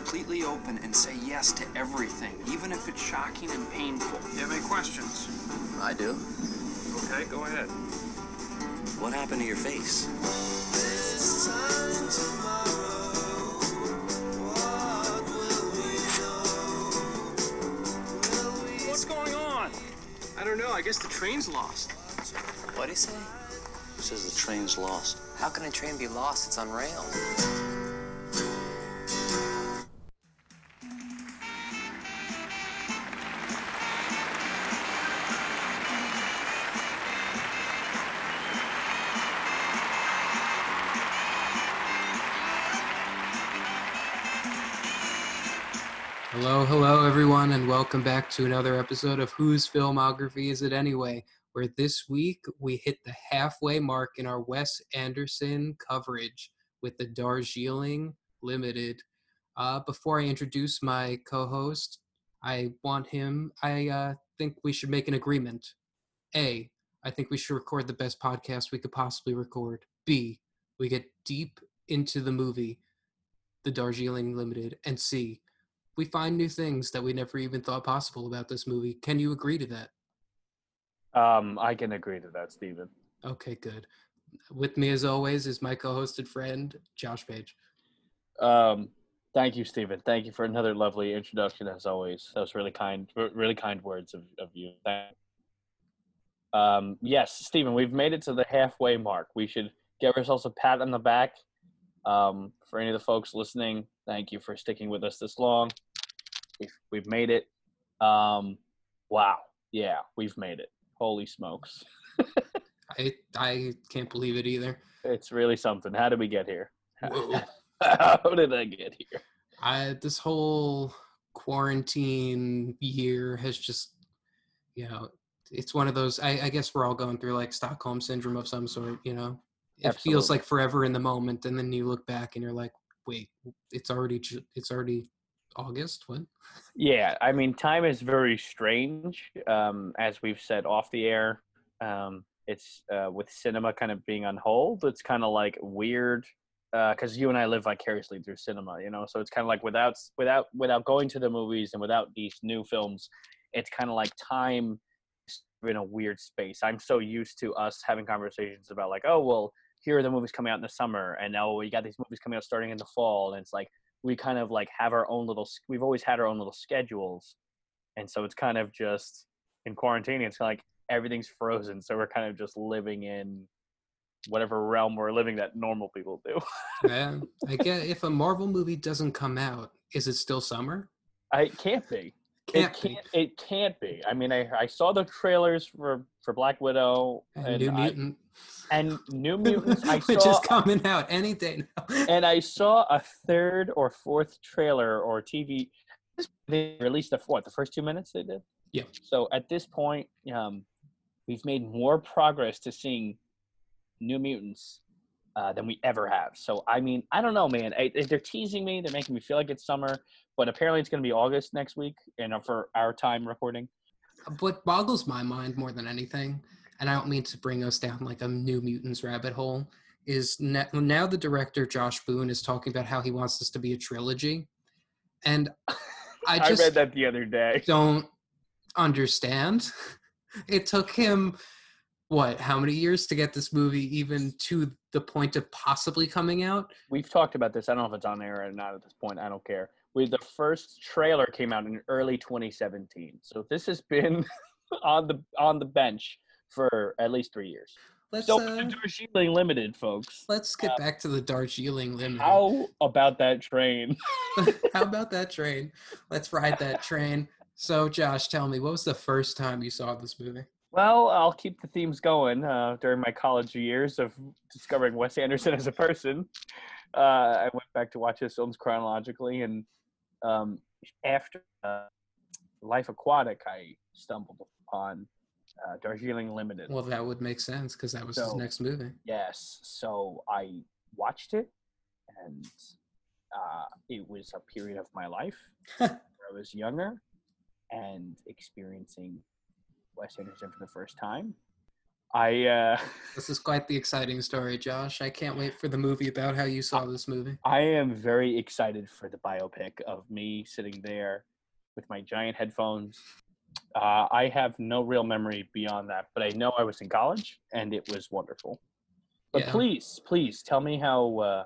completely open and say yes to everything, even if it's shocking and painful. You have any questions? I do. Okay, go ahead. What happened to your face? What's going on? I don't know. I guess the train's lost. What'd he say? says the train's lost. How can a train be lost? It's on rails. Welcome back to another episode of Whose Filmography Is It Anyway? Where this week we hit the halfway mark in our Wes Anderson coverage with the Darjeeling Limited. Uh, before I introduce my co host, I want him, I uh, think we should make an agreement. A, I think we should record the best podcast we could possibly record. B, we get deep into the movie, The Darjeeling Limited. And C, we find new things that we never even thought possible about this movie. Can you agree to that? Um, I can agree to that, Stephen. Okay, good. With me, as always, is my co-hosted friend Josh Page. Um, thank you, Stephen. Thank you for another lovely introduction, as always. That was really kind, really kind words of, of you. Thank um, yes, Stephen, we've made it to the halfway mark. We should give ourselves a pat on the back. Um, for any of the folks listening, thank you for sticking with us this long. We've, we've made it. Um, wow. Yeah, we've made it. Holy smokes. I I can't believe it either. It's really something. How did we get here? Whoa. How did I get here? I this whole quarantine year has just, you know, it's one of those. I, I guess we're all going through like Stockholm syndrome of some sort. You know, it feels like forever in the moment, and then you look back and you're like, wait, it's already it's already August. When? Yeah, I mean, time is very strange. Um, as we've said off the air, um, it's uh, with cinema kind of being on hold. It's kind of like weird because you and I live vicariously through cinema, you know. So it's kind of like without without without going to the movies and without these new films, it's kind of like time in a weird space. I'm so used to us having conversations about like, oh well, here are the movies coming out in the summer, and now we got these movies coming out starting in the fall, and it's like we kind of like have our own little we've always had our own little schedules and so it's kind of just in quarantine it's kind of like everything's frozen so we're kind of just living in whatever realm we're living that normal people do Yeah, I get if a Marvel movie doesn't come out, is it still summer? I, it can't be Can't it can't it can't be i mean i, I saw the trailers for for black widow And New I- Mutant, and new mutants i which saw is coming out any day now. and I saw a third or fourth trailer or TV. They released the fourth, the first two minutes they did. Yeah. So at this point, um, we've made more progress to seeing New Mutants uh, than we ever have. So I mean, I don't know, man. I, they're teasing me. They're making me feel like it's summer, but apparently it's going to be August next week, and for our time recording. what boggles my mind more than anything, and I don't mean to bring us down like a New Mutants rabbit hole, is ne- now the director Josh Boone is talking about how he wants this to be a trilogy, and I I, just read that the other day. don't understand. It took him what how many years to get this movie even to the point of possibly coming out? we've talked about this. I don't know if it's on air or not at this point. I don't care. We the first trailer came out in early 2017, so this has been on the on the bench for at least three years. Let's So uh, Darjeeling Limited, folks. let's get back to the Darjeeling Limited. How about that train? How about that train? Let's ride that train. So, Josh, tell me, what was the first time you saw this movie? Well, I'll keep the themes going. Uh, during my college years of discovering Wes Anderson as a person, uh, I went back to watch his films chronologically, and um, after uh, Life Aquatic, I stumbled upon uh, Darjeeling Limited. Well, that would make sense because that was his next movie. Yes, so I watched it, and uh, it was a period of my life where I was younger and experiencing Wes Anderson for the first time. I uh, This is quite the exciting story, Josh. I can't wait for the movie about how you saw this movie. I am very excited for the biopic of me sitting there with my giant headphones. Uh, I have no real memory beyond that, but I know I was in college and it was wonderful. But Yeah. please, please tell me how. Uh,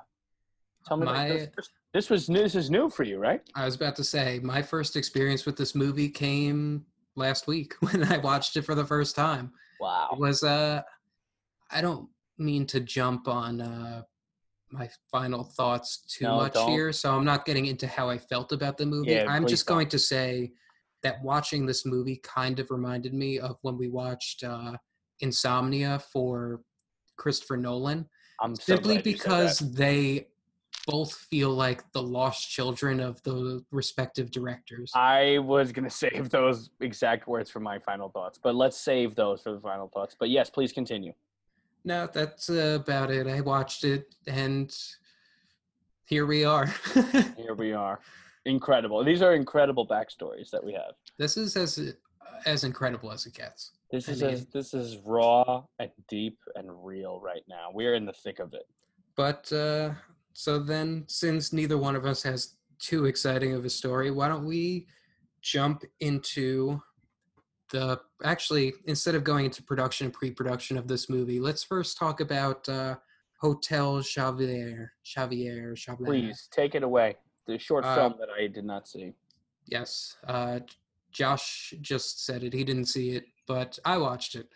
tell me. My- this, this was new. This is new for you, right? I was about to say my first experience with this movie came last week when I watched it for the first time. Wow. It was uh I don't mean to jump on uh my final thoughts too No, much don't. here, so I'm not getting into how I felt about the movie. Yeah, I'm just don't. going to say that watching this movie kind of reminded me of when we watched uh Insomnia for Christopher Nolan I'm simply said because they both feel like the lost children of the respective directors. I was gonna save those exact words for my final thoughts, but let's save those for the final thoughts. But yes, please continue. No, that's uh, about it. I watched it, and here we are. Here we are. Incredible. These are incredible backstories that we have. this is as as incredible as it gets. This I is mean- as, this is raw and deep and real right now. We're in the thick of it. But uh, so then, since neither one of us has too exciting of a story, why don't we jump into the actually instead of going into production and pre-production of this movie, let's first talk about uh, Hotel Chevalier. Xavier. Xavier. Please take it away. The short Uh, film that I did not see. Yes. Uh, Josh just said it. He didn't see it, but I watched it.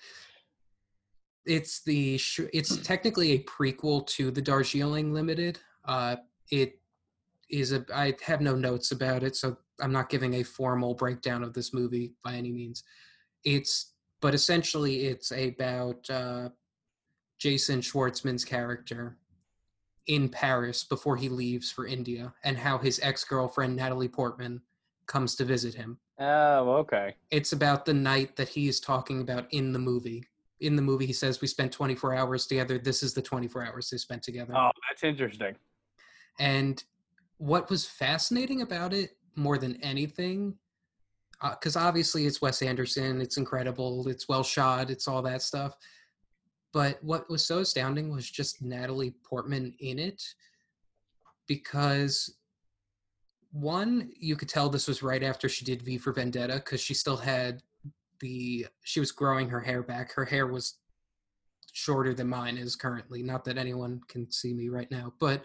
It's the sh- it's technically a prequel to the Darjeeling Limited. Uh, it is a. I have no notes about it, so I'm not giving a formal breakdown of this movie by any means. It's but essentially it's about uh, Jason Schwartzman's character in Paris before he leaves for India, and how his ex girlfriend Natalie Portman comes to visit him. Oh, okay. It's about the night that he is talking about in the movie. In the movie, he says, We spent 24 hours together. This is the 24 hours they spent together. Oh, that's interesting. And what was fascinating about it more than anything, uh, because obviously it's Wes Anderson, it's incredible, it's well shot, it's all that stuff. But what was so astounding was just Natalie Portman in it, because one, you could tell this was right after she did V for Vendetta, because she still had the she was growing her hair back. Her hair was shorter than mine is currently. Not that anyone can see me right now, but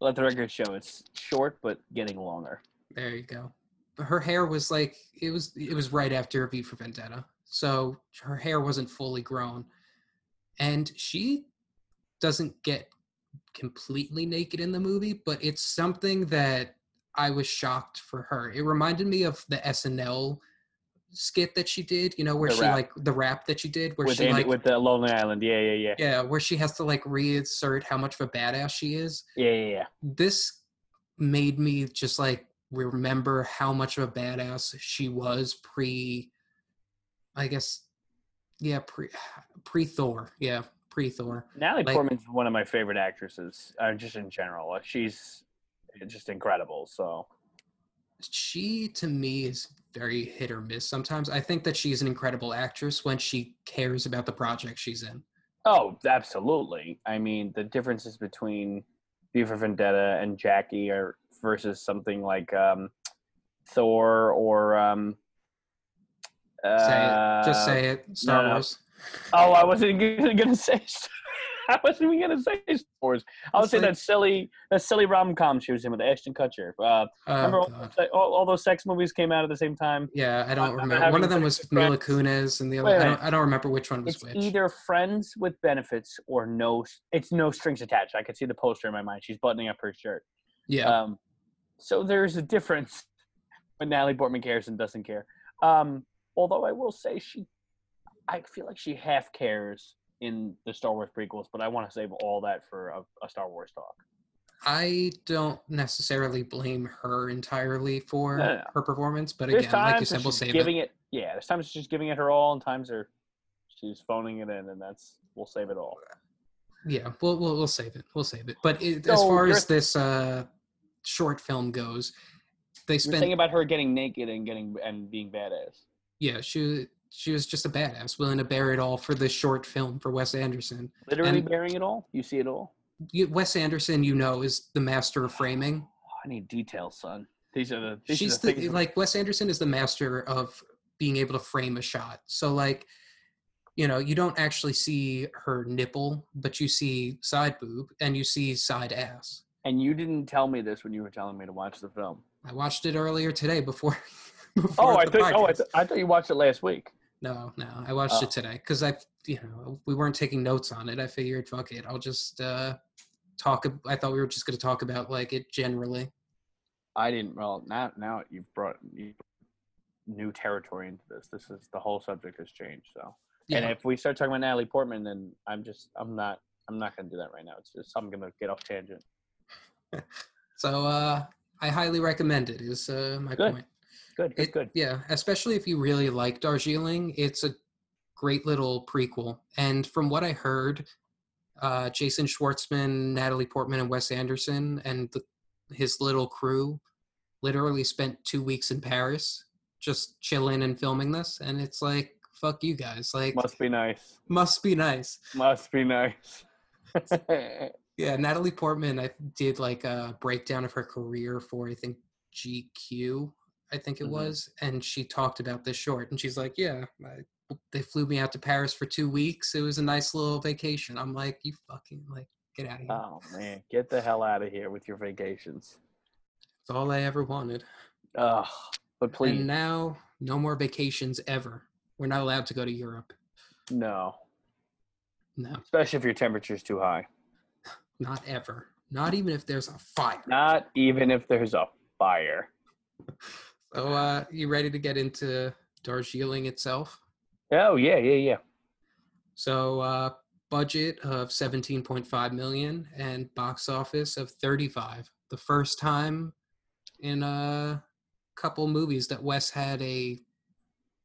Let the record show it's short but getting longer. There you go. Her hair was like it was it was right after V for Vendetta. So her hair wasn't fully grown. And she doesn't get completely naked in the movie, but it's something that I was shocked for her. It reminded me of the SNL skit that she did, you know, where The she rap. like the rap that she did where With she Andy, like with the Lonely Island. Yeah, yeah, yeah. yeah, where she has to like reinsert how much of a badass she is Yeah, yeah, yeah. this made me just like remember how much of a badass she was pre i guess yeah pre pre thor yeah pre thor Natalie Like- Portman's one of my favorite actresses, uh, just in general. She's just incredible. So she to me is very hit or miss sometimes i think that she's an incredible actress when she cares about the project she's in Oh, absolutely. I mean, the differences between V for Vendetta and Jackie are versus something like um, Thor or um, say it just uh, say it star no, no. wars Oh, I wasn't gonna gonna say. I wasn't even gonna say Wars. I would It's say like- that silly, that silly rom com she was in with Ashton Kutcher. Uh, oh, remember all, those- all, all those sex movies came out at the same time. yeah i don't I'm remember one of them was mila kunis and the other I don't. I don't remember which one was It's which either Friends with benefits or no. It's no strings attached. I could see the poster in my mind. She's buttoning up her shirt. yeah Um, so there's a difference when Natalie Portman cares and doesn't care. Um, although I will say she, I feel like she half cares in the Star Wars prequels, but I want to save all that for a, a Star Wars talk. I don't necessarily blame her entirely for No, no, no. her performance, but There's again, like you said, we'll save giving it. it. Yeah, there's times she's giving it her all, and times are she's phoning it in, and that's we'll save it all. Yeah, we'll, we'll we'll save it. We'll save it. But it, So as far as this uh, short film goes, they You're spent saying about her getting naked and getting and being badass. yeah she she was just a badass, willing to bear it all for this short film for Wes Anderson. Literally And- bearing it all. You see it all. You- Wes Anderson, you know, is the master of framing. Oh, I need details, son. These are the. These She's are the, the, like Wes Anderson is the master of being able to frame a shot. So like, you know, you don't actually see her nipple, but you see side boob and you see side ass. And you didn't tell me this when you were telling me to watch the film. I watched it earlier today before. before Oh, I thought. Oh, I, th- I thought you watched it last week. No, no, I watched Oh. it today because I, you know, we weren't taking notes on it. I figured, fuck it, I'll just uh talk. I thought we were just going to talk about like it generally. I didn't. Well, now now you've brought you new territory into this. This is the whole subject has changed. So, yeah. and if we start talking about Natalie Portman, then I'm just I'm not I'm not gonna do that right now. It's just I'm gonna get off tangent. so uh I highly recommend it. Is uh, my Good. point. Good, good, It- good. Yeah, especially if you really like Darjeeling, it's a great little prequel. And from what I heard, uh, Jason Schwartzman, Natalie Portman, and Wes Anderson and the, his little crew literally spent two weeks in Paris just chilling and filming this. And it's like, fuck you guys. Like, Must be nice. must be nice. Must be nice. Yeah, Natalie Portman, I did like a breakdown of her career for I think GQ, I think it Mhm. was, and she talked about this short, and she's like, "Yeah, I, they flew me out to Paris for two weeks. It was a nice little vacation." I'm like, "You fucking like get out of here." oh man, get the hell out of here with your vacations. It's all I ever wanted. Ugh. But please, And now, no more vacations ever. We're not allowed to go to Europe. no. No, Especially if your temperature's too high. not ever. Not even if there's a fire. Not even if there's a fire. So, uh, you ready to get into Darjeeling itself? Oh yeah, yeah, yeah. So uh budget of 17.5 million and box office of 35. The first time in a couple movies that Wes had a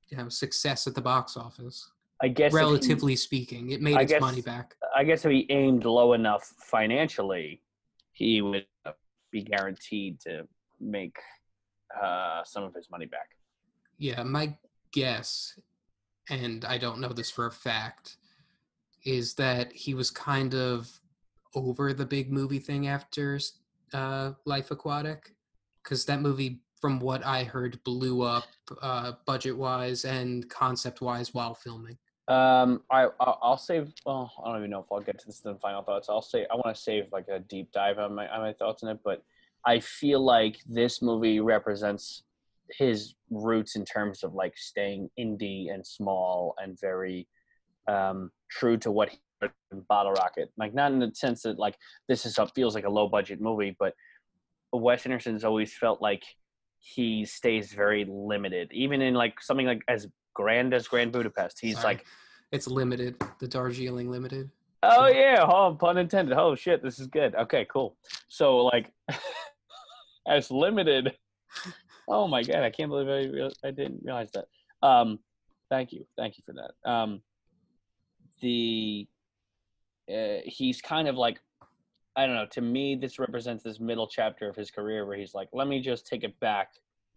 you know success at the box office. I guess if he- Relatively speaking, it made I its guess- money back. I guess if he aimed low enough financially, he would be guaranteed to make uh, some of his money back. Yeah, my guess and I don't know this for a fact is that he was kind of over the big movie thing after uh, Life Aquatic because that movie, from what I heard, blew up uh, budget wise and concept wise while filming. Um, I I'll I'll save. Well, I don't even know if I'll get to this in the final thoughts. I'll say I want to save like a deep dive on my on my thoughts on it, but I feel like this movie represents his roots in terms of like staying indie and small and very um, true to what he did in Bottle Rocket. Like not in the sense that like this is a, feels like a low budget movie, but Wes Anderson's always felt like he stays very limited, even in like something like as grand as Grand Budapest. He's Sorry. like It's limited, the Darjeeling Limited. Oh yeah, oh pun intended. Oh shit, this is good. Okay, cool. So like, as limited. Oh my god, I can't believe I real I didn't realize that. Um, thank you, thank you for that. Um, the uh, he's kind of like, I don't know. To me, this represents this middle chapter of his career where he's like, let me just take it back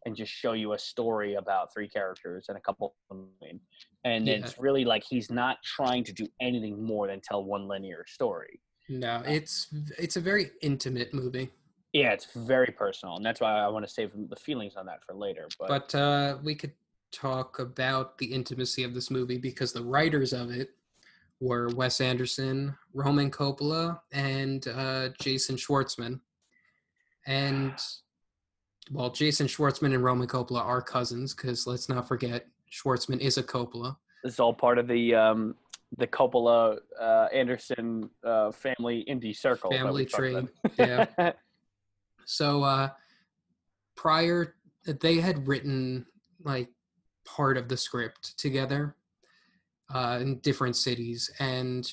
and just show you a story about three characters and a couple of them. And Yeah. it's really like he's not trying to do anything more than tell one linear story. No, it's it's a very intimate movie. Yeah, it's very personal, and that's why I want to save the feelings on that for later. But, But uh, we could talk about the intimacy of this movie because the writers of it were Wes Anderson, Roman Coppola, and uh, Jason Schwartzman. And well, Jason Schwartzman and Roman Coppola are cousins because let's not forget Schwartzman is a Coppola. this is all part of the um, the Coppola uh, Anderson uh, family indie circle. Family tree. Yeah. So uh, prior, they had written like part of the script together uh, in different cities, and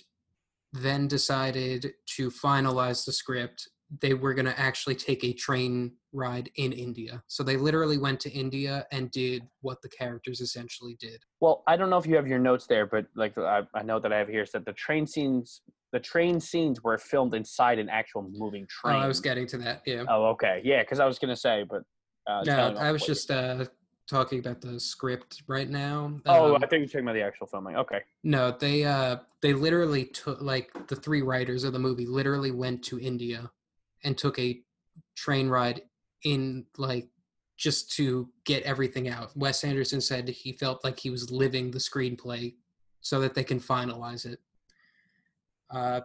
then decided to finalize the script. They were going to actually take a train ride in India. So they literally went to India and did what the characters essentially did. Well, I don't know if you have your notes there, but like I, I know that I have here is that the train scenes, the train scenes were filmed inside an actual moving train. Oh. I was getting to that. Yeah. Oh, okay, yeah, because I was gonna say, but uh, No, I was just uh, talking about the script right now. Oh, Um, I think you're talking about the actual filming. Okay. no, they uh they literally took like the three writers of the movie literally went to India and took a train ride in like just to get everything out. Wes Anderson said he felt like he was living the screenplay so that they can finalize it. Uh,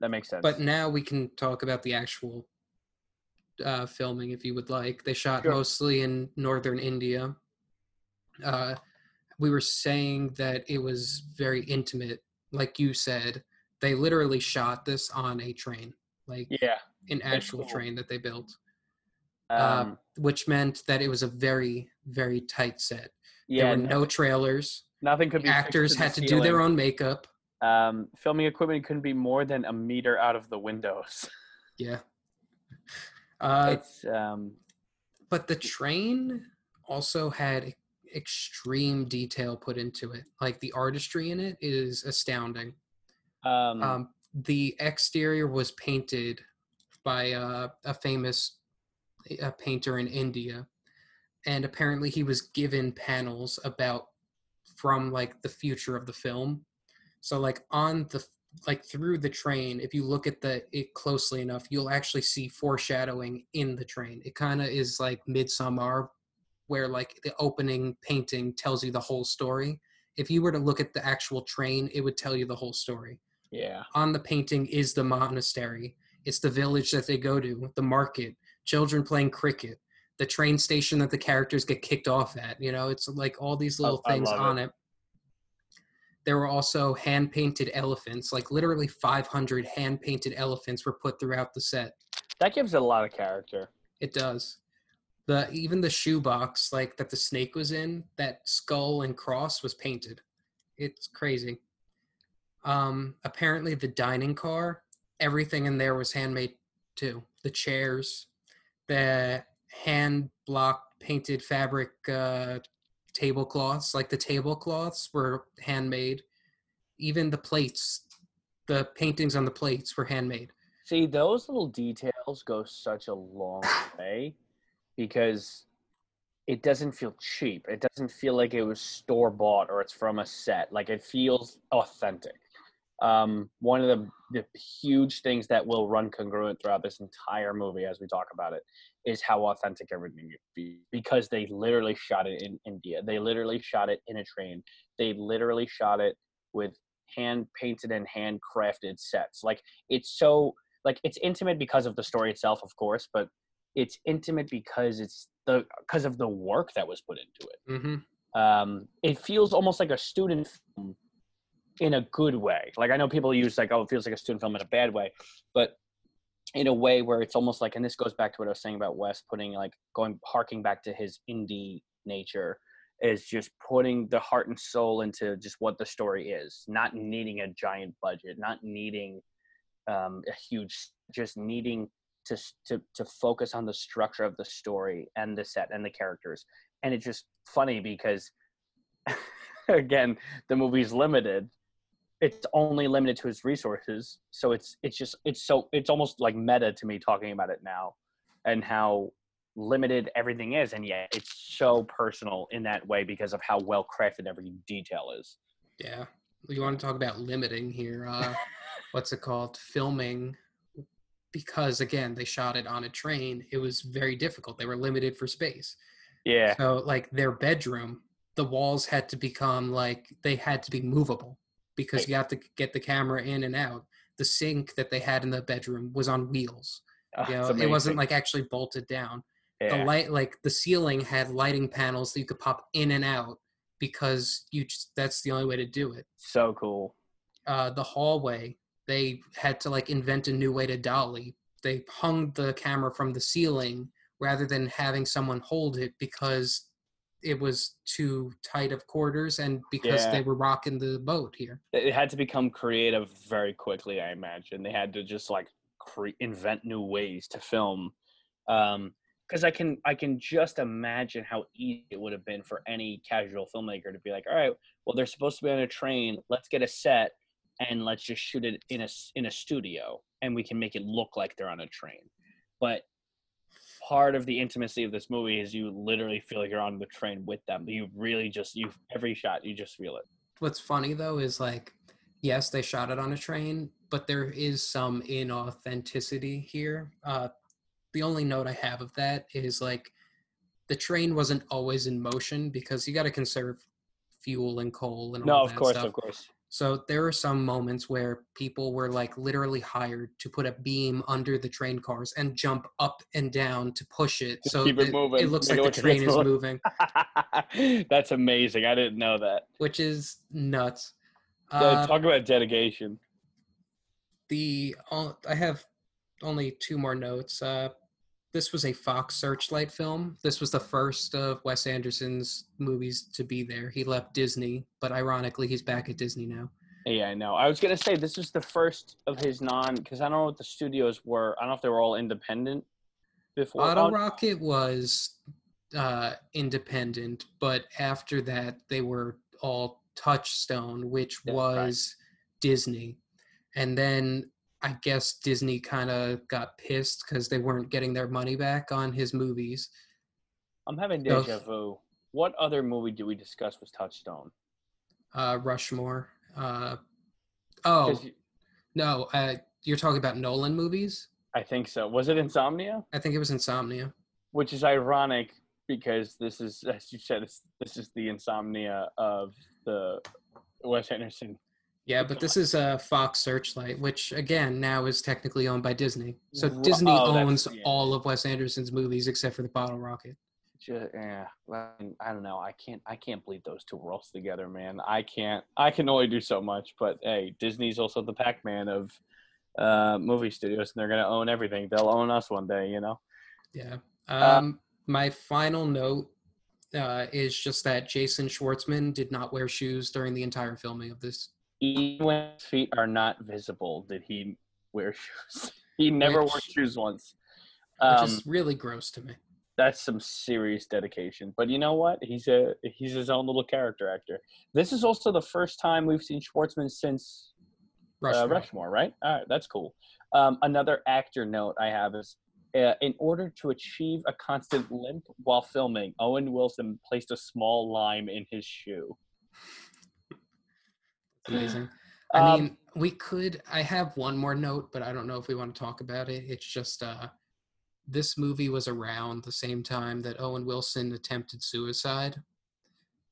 That makes sense. but now we can talk about the actual uh, filming if you would like. They shot Sure. mostly in northern India. Uh, we were saying that it was very intimate, like you said. They literally shot this on a train, like yeah. an actual cool. train that they built, Um, uh, which meant that it was a very, very tight set. yeah. there were no trailers. nothing could be. Actors to had to do their own makeup. Um, filming equipment couldn't be more than a meter out of the windows. Yeah. Uh, it's um, but the train also had extreme detail put into it like the artistry in it is astounding um, um, the exterior was painted by uh, a famous a painter in india and apparently he was given panels about from like the future of the film. So like on the like through the train if you look at the it closely enough you'll actually see foreshadowing in the train. It kind of is like Midsommar where like the opening painting tells you the whole story. If you were to look at the actual train it would tell you the whole story. Yeah. on the painting is the monastery. It's the village that they go to the market children playing cricket the train station that the characters get kicked off at you know it's like all these little I things on it. there were also hand painted elephants like literally 500 hand painted elephants were put throughout the set. That gives it a lot of character. it does. The even the shoebox like that the snake was in that skull and cross was painted. It's crazy. Um apparently the dining car everything in there was handmade too. The chairs the hand block painted fabric uh tablecloths like the tablecloths were handmade even the plates the paintings on the plates were handmade See, those little details go such a long way because it doesn't feel cheap. It doesn't feel like it was store bought or it's from a set. Like it feels authentic. Um, one of the, the huge things that will run congruent throughout this entire movie as we talk about it is how authentic everything be because they literally shot it in India. They literally shot it in a train. They literally shot it with hand painted and handcrafted sets. Like it's so like it's intimate because of the story itself, of course, but it's intimate because it's the because of the work that was put into it. mm-hmm Um, it feels almost like a student film in a good way. Like I know people use like, oh, it feels like a student film in a bad way, but in a way where it's almost like, and this goes back to what I was saying about Wes putting like going harking back to his indie nature is just putting the heart and soul into just what the story is, not needing a giant budget, not needing um, a huge, just needing to to to focus on the structure of the story and the set and the characters. And it's just funny because again, the movie's limited. It's only limited to his resources, so it's it's just it's so it's almost like meta to me talking about it now, and how limited everything is, and yet it's so personal in that way because of how well crafted every detail is. Yeah. You want to talk about limiting here. Uh, what's it called? Filming. Because again, they shot it on a train. It was very difficult. They were limited for space. Yeah, So, like their bedroom, the walls had to become like they had to be movable because you have to get the camera in and out. The sink that they had in the bedroom was on wheels. Oh, You know, it wasn't like actually bolted down. yeah. The light, like the ceiling, had lighting panels that you could pop in and out because you just that's the only way to do it so cool. uh, the hallway, they had to like invent a new way to dolly. They hung the camera from the ceiling rather than having someone hold it because it was too tight of quarters and because Yeah. they were rocking the boat here. it had to become creative very quickly i imagine they had to just like cre- invent new ways to film um because i can i can just imagine how easy it would have been for any casual filmmaker to be like all right well they're supposed to be on a train let's get a set and let's just shoot it in a in a studio and we can make it look like they're on a train but part of the intimacy of this movie is you literally feel like you're on the train with them. You really just you every shot you just feel it. What's funny though is like, yes, they shot it on a train, but there is some inauthenticity here. Uh, the only note I have of that is like, the train wasn't always in motion because you got to conserve fuel and coal and all that. No, of course, stuff. of course. So there are some moments where people were like literally hired to put a beam under the train cars and jump up and down to push it. To so keep it moving, it looks make like it the train is moving. moving, That's amazing. I didn't know that. which is nuts. Yeah, Uh, talk about dedication. the uh, I have only two more notes. Uh, this was a Fox Searchlight film. This was the first of Wes Anderson's movies to be there. He left Disney, but ironically, he's back at Disney now. Yeah, I know. I was gonna say this was the first of his non because I don't know what the studios were. I don't know if they were all independent before. Bottle Oh, Rocket was uh, independent, but after that, they were all Touchstone, which Yeah, right. was Disney. And then I guess Disney kind of got pissed because they weren't getting their money back on his movies. I'm having deja vu. What other movie did we discuss was Touchstone? Uh, Rushmore. Uh, oh, you- no, uh, you're talking about Nolan movies? I think so. Was it Insomnia? I think it was Insomnia. Which is ironic because this is, as you said, it's, this is the Insomnia of the Wes Anderson. Yeah, but this is a Fox Searchlight, which again now is technically owned by Disney. So Disney oh, owns yeah. all of Wes Anderson's movies except for the Bottle Rocket. Ju- yeah, I don't know. I can't. I can't bleed those two worlds together, man. I can't. I can only do so much. But hey, Disney's also the Pac-Man of uh, movie studios, and they're gonna own everything. They'll own us one day, you know. Yeah. Uh, Um, my final note uh, is just that Jason Schwartzman did not wear shoes during the entire filming of this. Even when his feet are not visible, did he wear shoes? he never wore shoes once. Which Um, is really gross to me. that's some serious dedication. But you know what? He's a he's his own little character actor. This is also the first time we've seen Schwartzman since Rushmore. Uh, Rushmore, right? All right, that's cool. Um, another actor note I have is uh, in order to achieve a constant limp while filming, Owen Wilson placed a small lime in his shoe. Amazing. I Um, mean, we could. I have one more note, but I don't know if we want to talk about it. It's just uh, this movie was around the same time that Owen Wilson attempted suicide,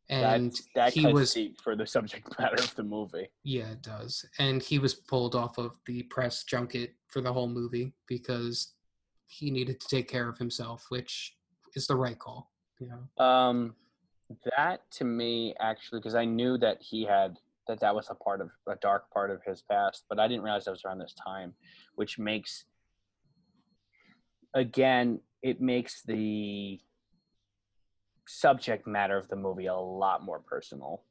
and that he was deep for the subject matter of the movie. yeah, it does, and he was pulled off of the press junket for the whole movie because he needed to take care of himself, which is the right call. You know, Um, that to me actually, because I knew that he had that that was a part of a dark part of his past, but I didn't realize that was around this time, which makes again it makes the subject matter of the movie a lot more personal.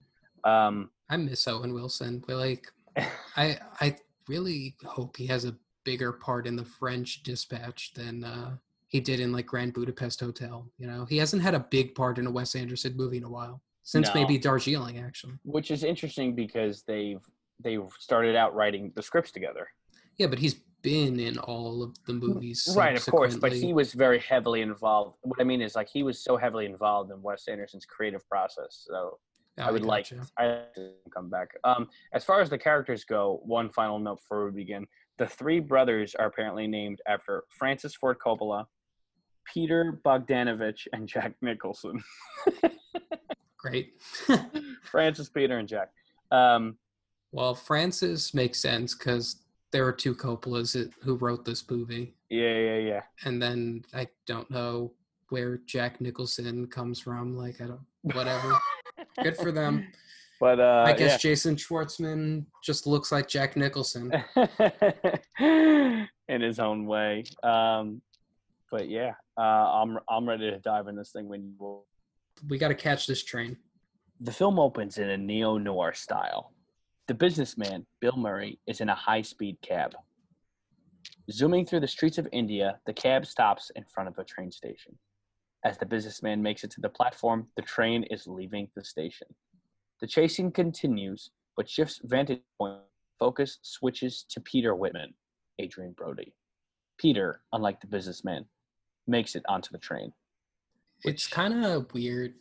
Um, I miss Owen Wilson. But like, I I really hope he has a bigger part in the French Dispatch than uh, he did in like Grand Budapest Hotel. You know, he hasn't had a big part in a Wes Anderson movie in a while since No. maybe Darjeeling, actually. which is interesting because they've they've started out writing the scripts together. Yeah, but he's been in all of the movies, Right, of course, but he was very heavily involved. What I mean is, like, he was so heavily involved in Wes Anderson's creative process. So Oh, I would like gotcha. I come back. Um, as far as the characters go, one final note before we begin: the three brothers are apparently named after Francis Ford Coppola, Peter Bogdanovich, and Jack Nicholson. Great. Francis, Peter, and Jack. Um, well, Francis makes sense because there are two Coppolas who wrote this movie. yeah, yeah, yeah. and then I don't know where Jack Nicholson comes from. Like I don't, whatever. Good for them. But uh, I guess Jason Schwartzman just looks like Jack Nicholson. in his own way. Um, but yeah, uh, I'm I'm ready to dive in this thing when you. We got to catch this train. The film opens in a neo noir style. The businessman, Bill Murray, is in a high speed cab. Zooming through the streets of India, the cab stops in front of a train station. As the businessman makes it to the platform, the train is leaving the station. The chasing continues, but shifts vantage point. Focus switches to Peter Whitman, Adrien Brody. Peter, unlike the businessman, makes it onto the train. It's kind of weird.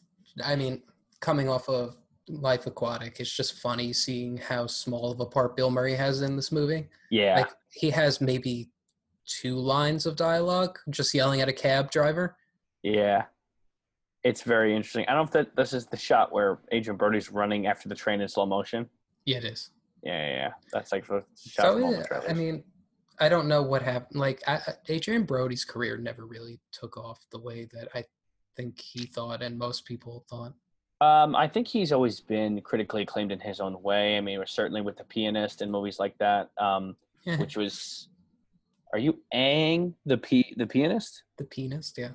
I mean, coming off of Life Aquatic, it's just funny seeing how small of a part Bill Murray has in this movie. Yeah, Like he has maybe two lines of dialogue, just yelling at a cab driver. yeah. It's very interesting. I don't know if that this is the shot where Adrien Brody's running after the train in slow motion. Yeah, it is. Yeah, yeah, yeah. That's like the shot So from all the yeah, I mean, I don't know what happened. Like I- Adrien Brody's career never really took off the way that I think he thought, and most people thought. Um, I think he's always been critically acclaimed in his own way. I mean, we're certainly with the pianist and movies like that, um, which was. Are you ang the p the pianist? The pianist, yeah.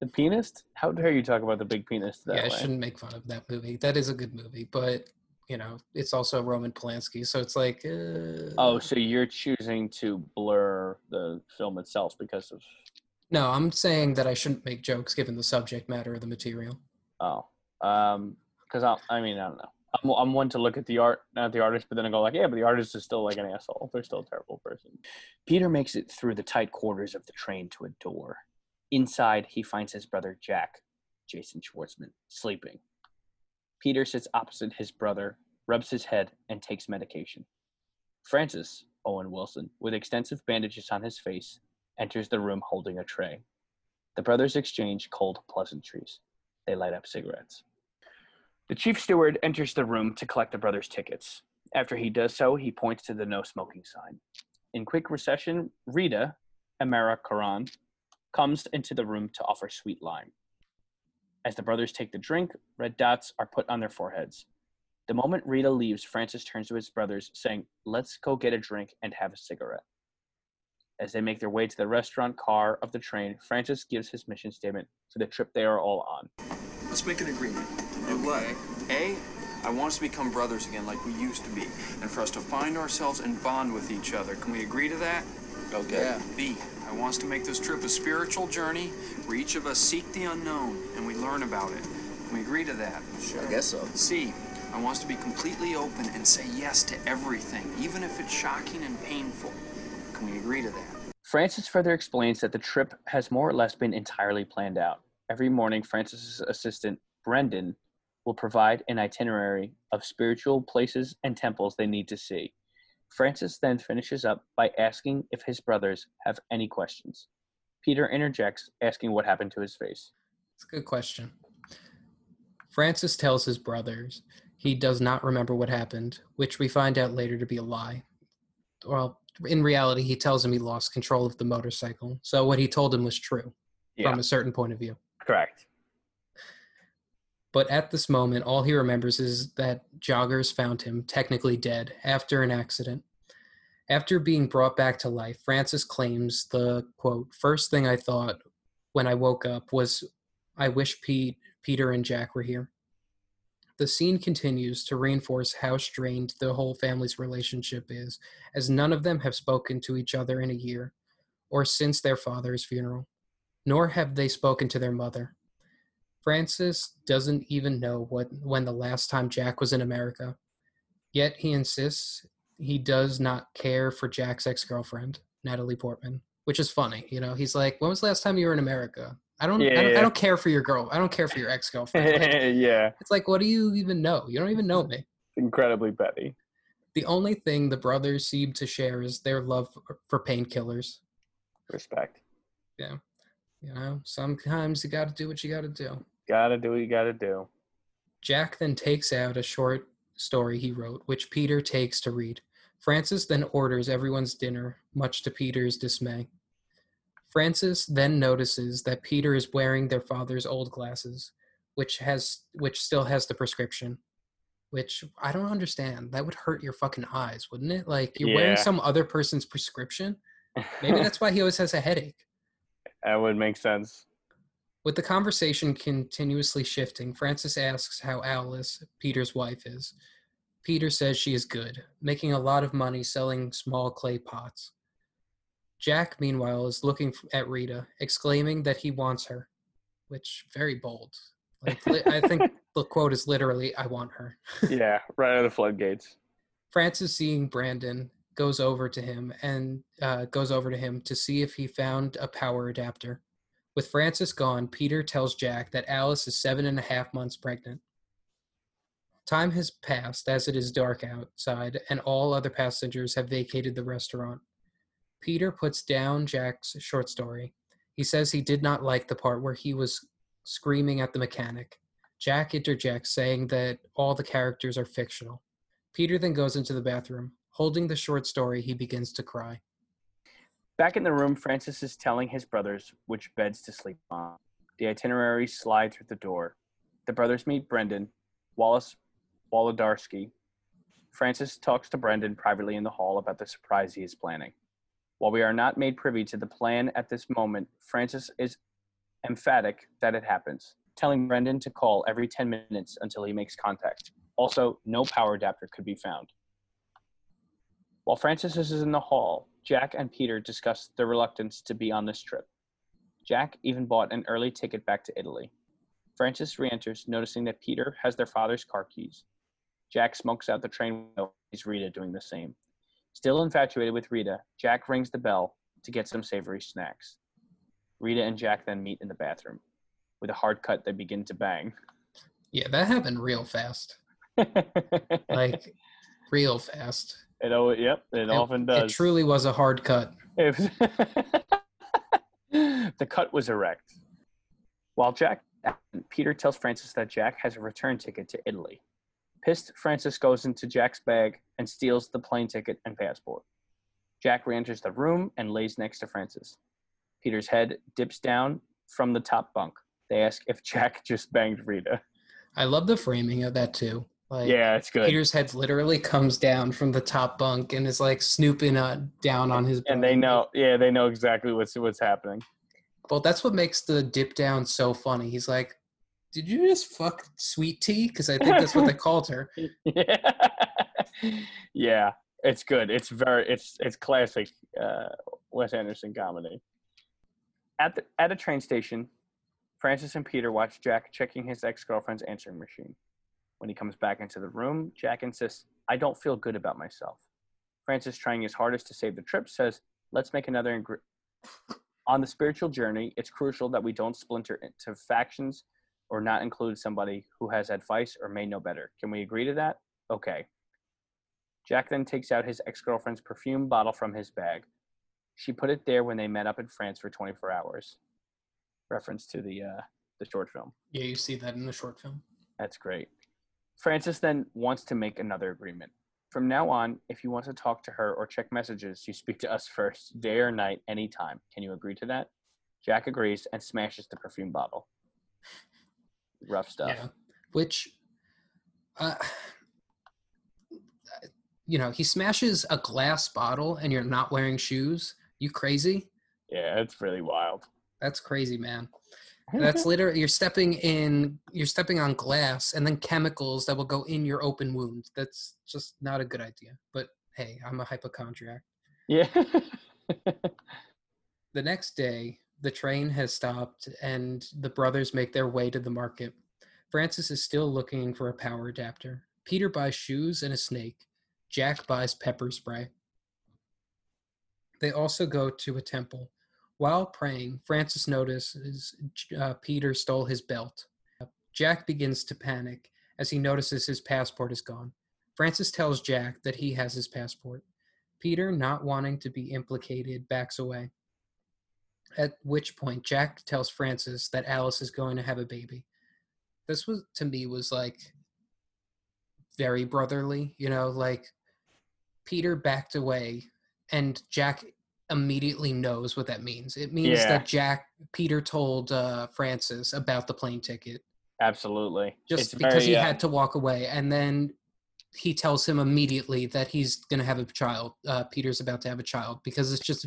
The pianist? How dare you talk about the big pianist that yeah, I way? shouldn't make fun of that movie. That is a good movie, but you know, it's also Roman Polanski, so it's like. Uh, Oh, so you're choosing to blur the film itself because of no, I'm saying that I shouldn't make jokes given the subject matter of the material. oh, um, because I I mean I don't know. I'm I'm one to look at the art, not the artist, but then I go like, yeah, but the artist is still like an asshole. They're still a terrible person. Peter makes it through the tight quarters of the train to a door. Inside, he finds his brother Jack, Jason Schwartzman, sleeping. Peter sits opposite his brother, rubs his head, and takes medication. Francis, Owen Wilson, with extensive bandages on his face, enters the room holding a tray. The brothers exchange cold pleasantries. They light up cigarettes. The chief steward enters the room to collect the brothers' tickets. After he does so, he points to the no smoking sign. In quick recession, Rita, Amara Karan, comes into the room to offer sweet lime. As the brothers take the drink, red dots are put on their foreheads. The moment Rita leaves, Francis turns to his brothers, saying, Let's go get a drink and have a cigarette. As they make their way to the restaurant car of the train, Francis gives his mission statement for the trip they are all on. Let's make an agreement. Okay. A, I want us to become brothers again like we used to be, and for us to find ourselves and bond with each other. Can we agree to that? Okay. B, I want us to make this trip a spiritual journey where each of us seek the unknown and we learn about it. Can we agree to that? Sure. I guess so. C, I want us to be completely open and say yes to everything, even if it's shocking and painful. Can we agree to that? Francis further explains that the trip has more or less been entirely planned out. Every morning, Francis's assistant, Brendan, will provide an itinerary of spiritual places and temples they need to see. Francis then finishes up by asking if his brothers have any questions. Peter interjects, asking what happened to his face. It's a good question. Francis tells his brothers he does not remember what happened, which we find out later to be a lie. Well, in reality, he tells him he lost control of the motorcycle. So what he told him was true Yeah, from a certain point of view. correct. But at this moment, all he remembers is that joggers found him technically dead after an accident. After being brought back to life, Francis claims the quote, first thing I thought when I woke up was, I wish Pete, Peter and Jack were here. The scene continues to reinforce how strained the whole family's relationship is, as none of them have spoken to each other in a year or since their father's funeral, nor have they spoken to their mother. Francis doesn't even know what when the last time Jack was in America. Yet he insists he does not care for Jack's ex-girlfriend, Natalie Portman, which is funny. You know, he's like, "When was the last time you were in America?" I don't, I, don't Yeah. I don't care for your girl. I don't care for your ex-girlfriend. Like, yeah, it's like, what do you even know? You don't even know me. incredibly petty. The only thing the brothers seem to share is their love for- for painkillers. Respect. Yeah. You know, sometimes you got to do what you got to do. Gotta do what you gotta do. Jack then takes out a short story he wrote, which Peter takes to read. Francis then orders everyone's dinner, much to Peter's dismay. Francis then notices that Peter is wearing their father's old glasses, which has which still has the prescription. Which I don't understand. That would hurt your fucking eyes, wouldn't it? Like you're wearing some other person's prescription. Maybe that's why he always has a headache. that would make sense. With the conversation continuously shifting, Francis asks how Alice, Peter's wife, is. Peter says she is good, making a lot of money selling small clay pots. Jack, meanwhile, is looking at Rita, exclaiming that he wants her, which very bold. Like li- I think the quote is literally, "I want her." yeah, right out of the floodgates. Francis, seeing Brandon, goes over to him and uh, goes over to him to see if he found a power adapter. With Francis gone, Peter tells Jack that Alice is seven and a half months pregnant. Time has passed as it is dark outside, and all other passengers have vacated the restaurant. Peter puts down Jack's short story. He says he did not like the part where he was screaming at the mechanic. Jack interjects, saying that all the characters are fictional. Peter then goes into the bathroom. Holding the short story, he begins to cry. Back in the room, Francis is telling his brothers which beds to sleep on. The itineraries slide through the door. The brothers meet Brendan, Wallace Wolodarsky. Francis talks to Brendan privately in the hall about the surprise he is planning. While we are not made privy to the plan at this moment, Francis is emphatic that it happens, telling Brendan to call every 10 minutes until he makes contact. Also, no power adapter could be found. While Francis is in the hall, Jack and Peter discuss their reluctance to be on this trip. Jack even bought an early ticket back to Italy. Francis re enters, noticing that Peter has their father's car keys. Jack smokes out the train window. He's Rita doing the same. Still infatuated with Rita, Jack rings the bell to get some savory snacks. Rita and Jack then meet in the bathroom. With a hard cut, they begin to bang. Yeah, that happened real fast. Like, real fast. it oh yep, it, often does. It truly was a hard cut. It was- the cut was erect. While Jack, Peter tells Francis that Jack has a return ticket to Italy. Pissed, Francis goes into Jack's bag and steals the plane ticket and passport. Jack re-enters the room and lays next to Francis. Peter's head dips down from the top bunk. They ask if Jack just banged Rita. I love the framing of that too. Like, Yeah, it's good. Peter's head literally comes down from the top bunk and is like snooping uh, down on his. and they know, yeah, they know exactly what's what's happening. Well, that's what makes the dip down so funny. He's like, "Did you just fuck Sweet Tea?" Because I think that's what they called her. yeah, yeah, it's good. It's very, it's it's classic uh, Wes Anderson comedy. At the at a train station, Francis and Peter watch Jack checking his ex girlfriend's answering machine. When he comes back into the room, Jack insists, "I don't feel good about myself." Francis, trying his hardest to save the trip, says, "Let's make another." Ingr- On the spiritual journey, it's crucial that we don't splinter into factions or not include somebody who has advice or may know better. Can we agree to that? Okay. Jack then takes out his ex girlfriend's perfume bottle from his bag. She put it there when they met up in France for 24 hours. Reference to the uh, the short film. Yeah, you see that in the short film. That's great. Francis then wants to make another agreement. From now on, if you want to talk to her or check messages, you speak to us first, day or night, anytime. Can you agree to that? Jack agrees and smashes the perfume bottle. Rough stuff. Yeah, which, uh, you know, he smashes a glass bottle and you're not wearing shoes. You crazy? Yeah, it's really wild. That's crazy, man. That's literally you're stepping in, you're stepping on glass and then chemicals that will go in your open wound. That's just not a good idea. But hey, I'm a hypochondriac. yeah. The next day, the train has stopped and the brothers make their way to the market. Francis is still looking for a power adapter. Peter buys shoes and a snake. Jack buys pepper spray. They also go to a temple. While praying, Francis notices uh, Peter stole his belt. Jack begins to panic as he notices his passport is gone. Francis tells Jack that he has his passport. Peter, not wanting to be implicated, backs away. At which point, Jack tells Francis that Alice is going to have a baby. This was, to me, was like very brotherly, you know, like Peter backed away and Jack immediately knows what that means. It means Yeah. that Jack, Peter told uh, Francis about the plane ticket Absolutely. just It's because very, he uh, had to walk away. And then he tells him immediately that he's going to have a child. Uh, Peter's about to have a child because it's just,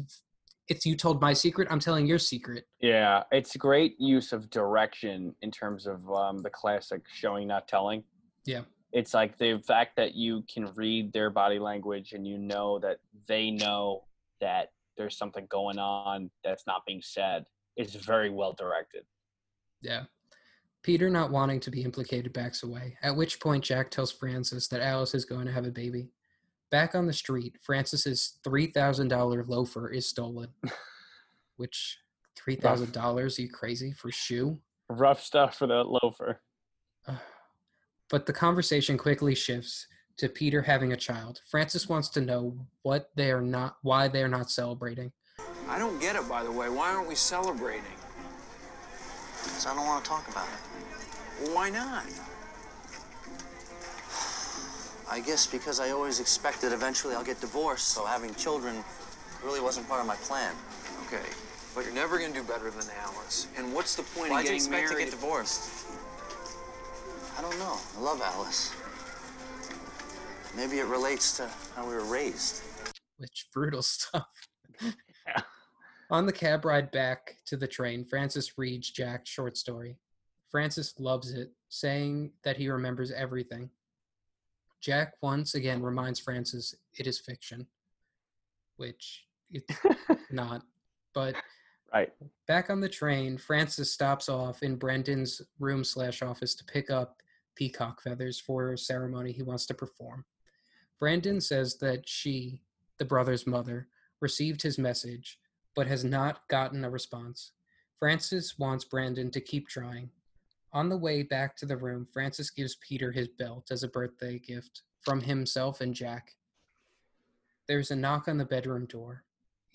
it's you told my secret. I'm telling your secret. Yeah, it's great use of direction in terms of um, the classic showing, not telling. Yeah. It's like the fact that you can read their body language and you know that they know that there's something going on that's not being said is very well directed. Yeah. Peter, not wanting to be implicated, backs away. At which point, Jack tells Francis that Alice is going to have a baby. Back on the street, Francis's $3,000 loafer is stolen. which Three thousand dollars? You crazy for shoe? Rough stuff for the loafer. But the conversation quickly shifts to Peter having a child. Francis wants to know what they are not, why they are not celebrating. I don't get it, by the way. Why aren't we celebrating? Because I don't want to talk about it. Well, why not? I guess because I always expected eventually I'll get divorced, so having children really wasn't part of my plan. Okay, but you're never gonna do better than Alice. And what's the point Why'd of you getting expect married? to get divorced? I don't know. I love Alice. Maybe it relates to how we were raised. Which brutal stuff. On the cab ride back to the train, Francis reads Jack's short story. Francis loves it, saying that he remembers everything. Jack once again reminds Francis it is fiction, which it's not. But Right. back on the train, Francis stops off in Brendan's room slash office to pick up peacock feathers for a ceremony he wants to perform. Brandon says that she, the brother's mother, received his message but has not gotten a response. Francis wants Brandon to keep trying. On the way back to the room, Francis gives Peter his belt as a birthday gift from himself and Jack. There's a knock on the bedroom door.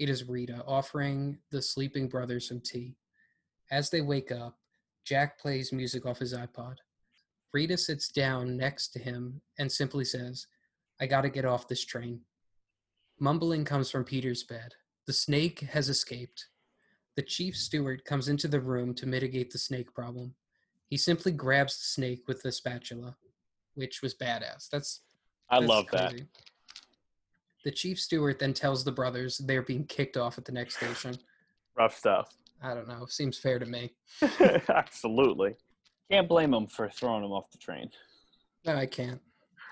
It is Rita offering the sleeping brother some tea. As they wake up, Jack plays music off his iPod. Rita sits down next to him and simply says, I gotta get off this train. Mumbling comes from Peter's bed. The snake has escaped. The chief steward comes into the room to mitigate the snake problem. He simply grabs the snake with the spatula, which was badass. That's I that's love that. The chief steward then tells the brothers they're being kicked off at the next station. Rough stuff. I don't know. Seems fair to me. Absolutely. Can't blame them for throwing him off the train. No, I can't.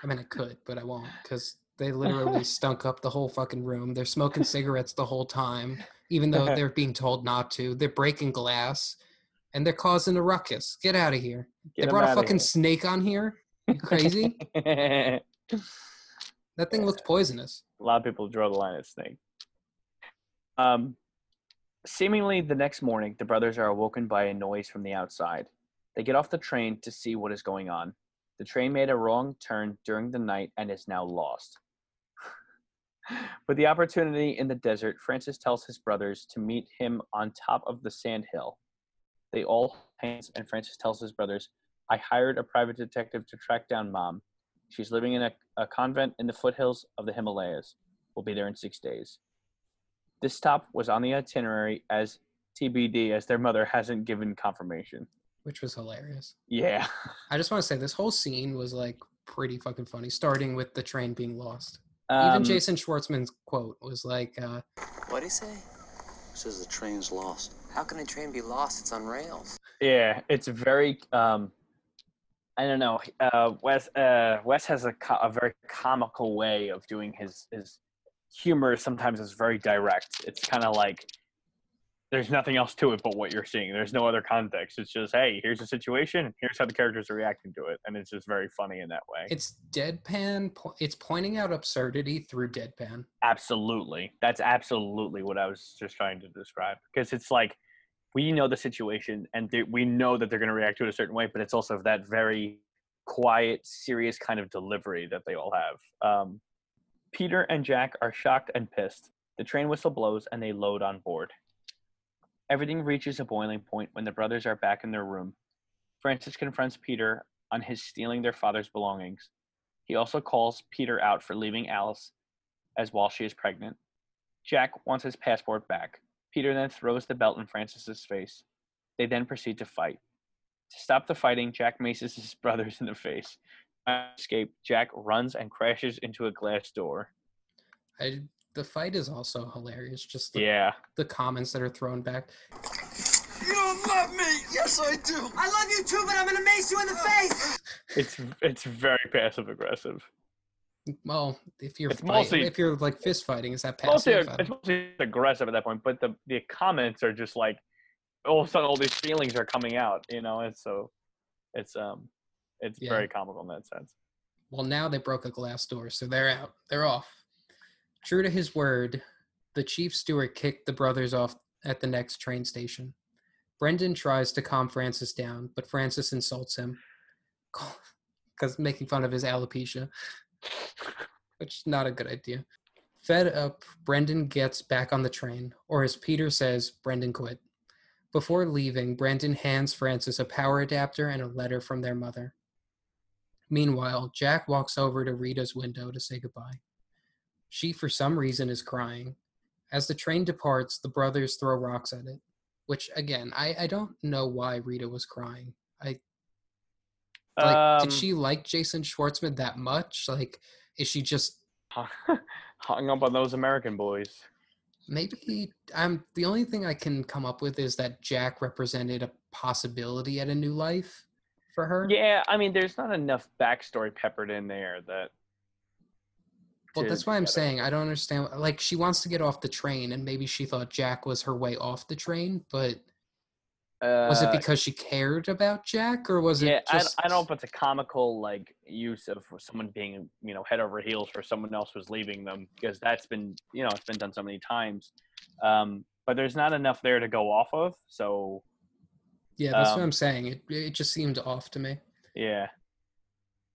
I mean, I could, but I won't because they literally stunk up the whole fucking room. They're smoking cigarettes the whole time, even though they're being told not to. They're breaking glass and they're causing a ruckus. Get out of here. Get they brought a fucking snake on here. You crazy? that thing looked poisonous. a lot of people draw the line at snake. Um, seemingly the next morning, the brothers are awoken by a noise from the outside. They get off the train to see what is going on. The train made a wrong turn during the night and is now lost. With the opportunity in the desert, Francis tells his brothers to meet him on top of the sand hill. They all hands, and Francis tells his brothers, I hired a private detective to track down mom. She's living in a, a convent in the foothills of the Himalayas. We'll be there in six days. This stop was on the itinerary as TBD, as their mother hasn't given confirmation. Which was hilarious. Yeah. I just want to say this whole scene was like pretty fucking funny, starting with the train being lost. Um, Even Jason Schwartzman's quote was like, uh, What'd he say? Says the train's lost. How can a train be lost? It's on rails. Yeah, it's very. Um, I don't know. Uh, Wes uh, Wes has a, co- a very comical way of doing his his humor. Sometimes is very direct. It's kind of like there's nothing else to it but what you're seeing. There's no other context. It's just hey, here's the situation. Here's how the characters are reacting to it, and it's just very funny in that way. it's deadpan. It's pointing out absurdity through deadpan. Absolutely. That's absolutely what I was just trying to describe. Because it's like we know the situation and they, we know that they're going to react to it a certain way, but it's also that very quiet, serious kind of delivery that they all have. Um, Peter and Jack are shocked and pissed. The train whistle blows and they load on board. Everything reaches a boiling point when the brothers are back in their room. Francis confronts Peter on his stealing their father's belongings. He also calls Peter out for leaving Alice as while she is pregnant. Jack wants his passport back. Peter then throws the belt in Francis's face. They then proceed to fight. To stop the fighting, Jack maces his brothers in the face. To escape, Jack runs and crashes into a glass door. I, the fight is also hilarious. Just the, Yeah. the comments that are thrown back. You don't love me! Yes, I do! I love you too, but I'm gonna mace you in the face. It's it's very passive aggressive. Well, if you're fight, mostly- if you're like fist fighting, is that Mostly, passive? I it's mostly aggressive at that point, but the the comments are just like all of a sudden all these feelings are coming out. You know, it's so it's um it's Yeah. very comical in that sense. Well, now they broke a glass door, so they're out. They're off. True to his word, the chief steward kicked the brothers off at the next train station. Brendan tries to calm Francis down, but Francis insults him, because making fun of his alopecia, which is not a good idea. Fed up, Brendan gets back on the train, or as Peter says, Brendan quit. Before leaving, Brendan hands Francis a power adapter and a letter from their mother. Meanwhile, Jack walks over to Rita's window to say goodbye. She, for some reason, is crying. As the train departs, the brothers throw rocks at it. Which, again, I, I don't know why Rita was crying. I like. Um, did she like Jason Schwartzman that much? Like, is she just hung up on those American boys? maybe? I'm the only thing I can come up with is that Jack represented a possibility at a new life for her. Yeah, I mean, there's not enough backstory peppered in there that. Well, that's why I'm saying I don't understand. Like, she wants to get off the train, and maybe she thought Jack was her way off the train. But was it Uh, because she cared about Jack, or was yeah, it I, just? I don't know if it's a comical like use of someone being you know head over heels for someone else was leaving them because that's been you know it's been done so many times, um, but there's not enough there to go off of. So Yeah, that's what um, I'm saying. It it just seemed off to me. yeah,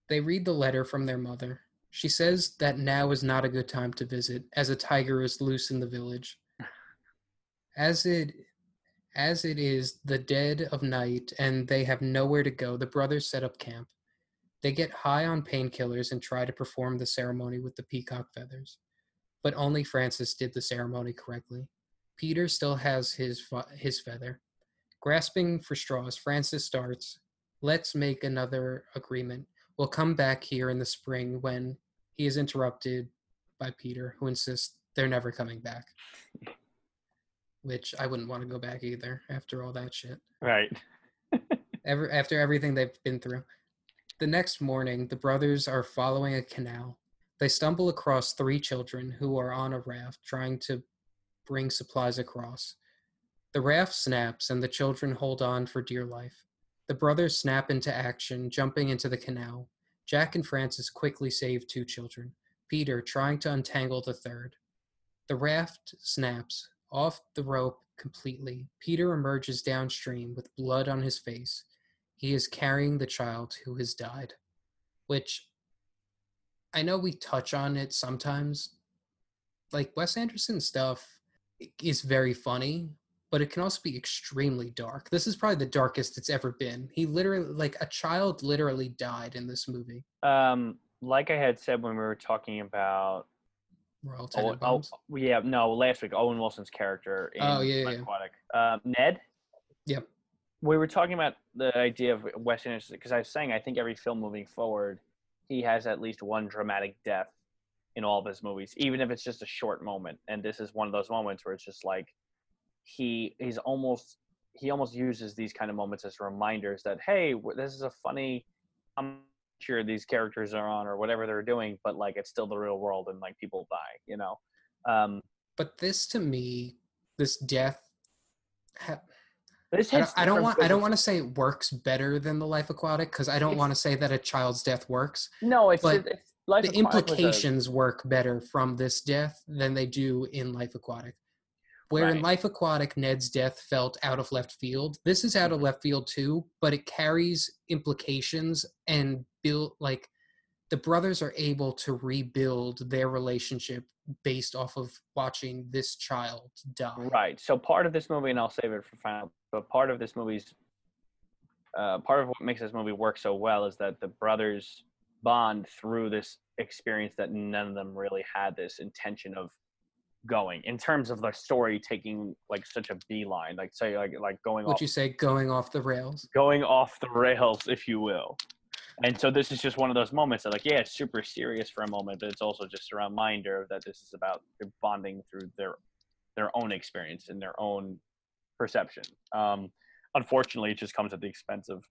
They read the letter from their mother. She says that now is not a good time to visit, as a tiger is loose in the village. As it as it is the dead of night and they have nowhere to go, the brothers set up camp. They get high on painkillers and try to perform the ceremony with the peacock feathers. But only Francis did the ceremony correctly. Peter still has his his feather. Grasping for straws, Francis starts, "Let's make another agreement. We'll come back here in the spring when he is interrupted by Peter, who insists they're never coming back. Which I wouldn't want to go back either after all that shit. right. Ever after everything they've been through. The next morning, the brothers are following a canal. They stumble across three children who are on a raft trying to bring supplies across. The raft snaps and the children hold on for dear life. The brothers snap into action, jumping into the canal. Jack and Francis quickly save two children, Peter trying to untangle the third. The raft snaps off the rope completely. Peter emerges downstream with blood on his face. He is carrying the child who has died, which I know we touch on it sometimes. Like Wes Anderson stuff is very funny, but it can also be extremely dark. This is probably the darkest it's ever been. He literally, like, a child literally died in this movie. Um, like I had said when we were talking about Royal oh, Tenenbaums. oh yeah no last week Owen Wilson's character in Oh, yeah, yeah, yeah. Aquatic um, Ned. Yep. We were talking about the idea of Wes Anderson because I was saying I think every film moving forward, he has at least one dramatic death in all of his movies, even if it's just a short moment. And this is one of those moments where it's just like he he's almost he almost uses these kind of moments as reminders that hey, this is a funny. I'm sure these characters are on or whatever they're doing, but like it's still the real world and like people die, you know. Um, But this, to me, this death. Ha- this I don't, I don't want. I don't want to say it works better than the Life Aquatic because I don't It's- want to say that a child's death works. No, it's, but it's Life the Aquatic was a- implications work better from this death than they do in Life Aquatic. Where in Life Aquatic, Ned's death felt out of left field. This is out of left field too, but it carries implications and build like the brothers are able to rebuild their relationship based off of watching this child die. Right. So part of this movie, and I'll save it for final, but part of this movie's, uh, part of what makes this movie work so well is that the brothers bond through this experience that none of them really had this intention of going in terms of the story taking like such a beeline, like say like like going Would off you say going off the rails? going off the rails, if you will. And so this is just one of those moments that, like, yeah, it's super serious for a moment, but it's also just a reminder that this is about bonding through their their own experience and their own perception. Um, unfortunately, it just comes at the expense of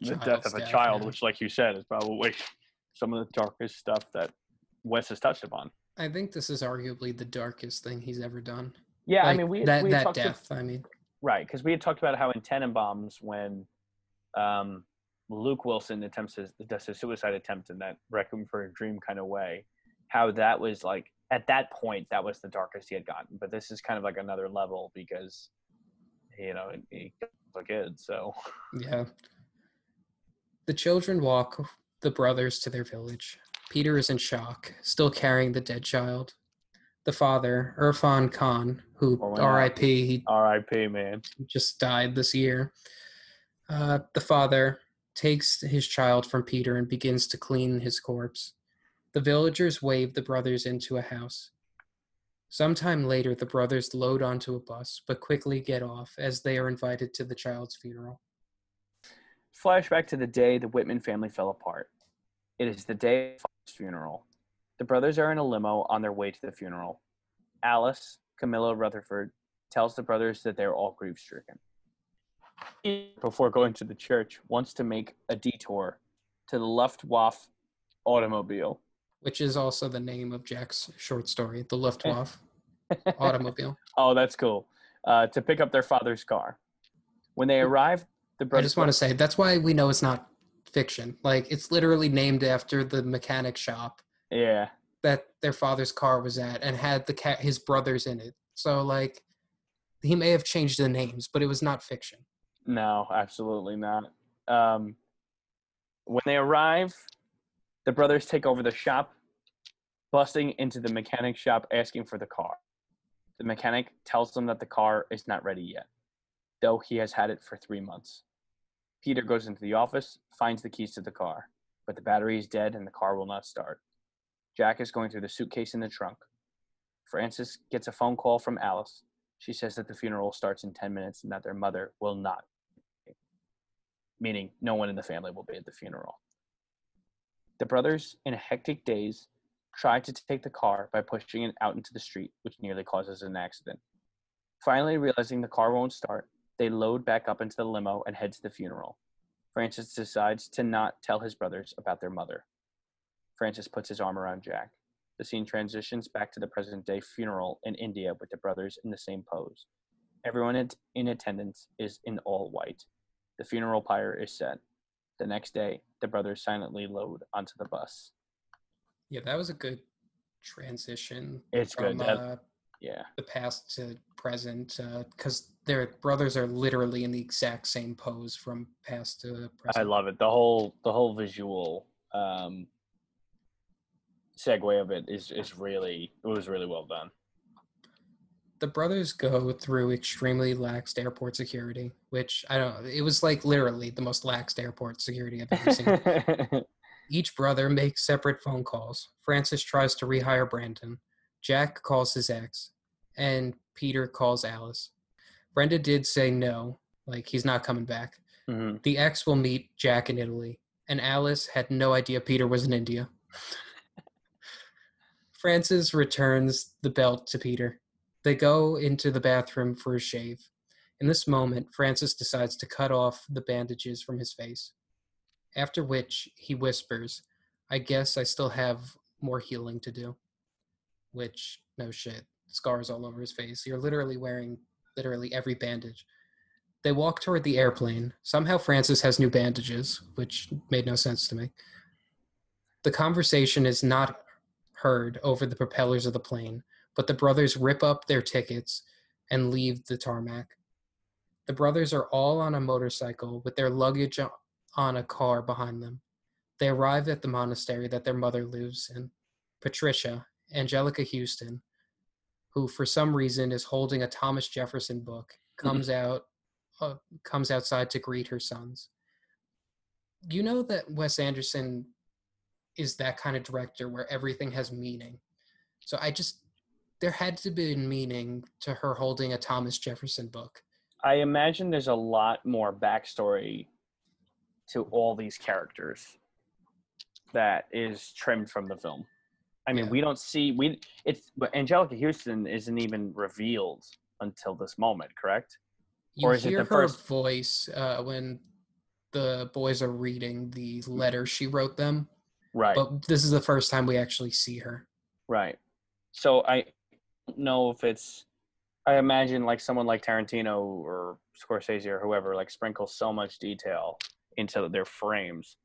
the death of a death, child, yeah. which, like you said, is probably some of the darkest stuff that Wes has touched upon. I think this is arguably the darkest thing he's ever done. Yeah, I mean, we that we had that talked to- death. I mean, Right, because we had talked about how in Tenenbaums, when um, Luke Wilson attempts his does his suicide attempt in that Requiem for a Dream kind of way, how that was like at that point that was the darkest he had gotten. But this is kind of like another level because you know he a kid, so Yeah. The children walk the brothers to their village. Peter is in shock, still carrying the dead child. The father, Irfan Khan, who Oh. R.I.P. he R.I.P. Man. just died this year. Uh, the father takes his child from Peter and begins to clean his corpse. The villagers wave the brothers into a house. Sometime later, the brothers load onto a bus, but quickly get off as they are invited to the child's funeral. Flashback to the day the Whitman family fell apart. It is the day of Father's funeral. The brothers are in a limo on their way to the funeral. Alice, Camilla Rutherford, tells the brothers that they're all grief stricken. Before going to the church, wants to make a detour to the Luftwaffe automobile. which is also the name of Jack's short story, The Luftwaffe Automobile. Oh, that's cool. Uh, to pick up their father's car. When they arrive, the brothers. I just want to say that's why we know it's not fiction. Like it's literally named after the mechanic shop Yeah. that their father's car was at and had the cat his brothers in it. So like he may have changed the names, but it was not fiction. No, absolutely not. Um, when they arrive, the brothers take over the shop, busting into the mechanic shop asking for the car. The mechanic tells them that the car is not ready yet, though he has had it for three months. Peter goes into the office, finds the keys to the car, but the battery is dead and the car will not start. Jack is going through the suitcase in the trunk. Francis gets a phone call from Alice. She says that the funeral starts in 10 minutes and that their mother will not meaning no one in the family will be at the funeral. The brothers, in a hectic daze, try to take the car by pushing it out into the street, which nearly causes an accident. Finally, realizing the car won't start, they load back up into the limo and head to the funeral. Francis decides to not tell his brothers about their mother. Francis puts his arm around Jack. The scene transitions back to the present day funeral in India with the brothers in the same pose. Everyone in- in attendance is in all white. The funeral pyre is set. The next day, the brothers silently load onto the bus. Yeah, that was a good transition It's from good. That, uh, yeah. the past to present because their brothers are literally in the exact same pose from past to present. I love it. The whole the whole visual um segue of it is is really it was really well done. the brothers go through extremely lax airport security, which I don't. It was like literally the most lax airport security I've ever seen. Each brother makes separate phone calls. Francis tries to rehire Brandon. Jack calls his ex, and Peter calls Alice. Brenda did say no, like he's not coming back. Mhm. The ex will meet Jack in Italy, and Alice had no idea Peter was in India. Francis returns the belt to Peter. They go into the bathroom for a shave. In this moment, Francis decides to cut off the bandages from his face. After which, he whispers, I guess I still have more healing to do. Which, no shit, scars all over his face. You're literally wearing literally every bandage. They walk toward the airplane. Somehow, Francis has new bandages, which made no sense to me. The conversation is not heard over the propellers of the plane, but the brothers rip up their tickets and leave the tarmac. The brothers are all on a motorcycle with their luggage on a car behind them. They arrive at the monastery that their mother lives in. Patricia, Anjelica Huston, who for some reason is holding a Thomas Jefferson book, comes out uh, comes outside to greet her sons. You know that Wes Anderson is that kind of director where everything has meaning. So I just there had to be meaning to her holding a Thomas Jefferson book. I imagine there's a lot more backstory to all these characters that is trimmed from the film. I mean, Yeah. we don't see we it's but Anjelica Huston isn't even revealed until this moment, correct? You Or is it hear the her first- voice uh, when the boys are reading the letter she wrote them, Right. but this is the first time we actually see her. Right. So I don't know if it's. I imagine like someone like Tarantino or Scorsese or whoever like sprinkles so much detail into their frames.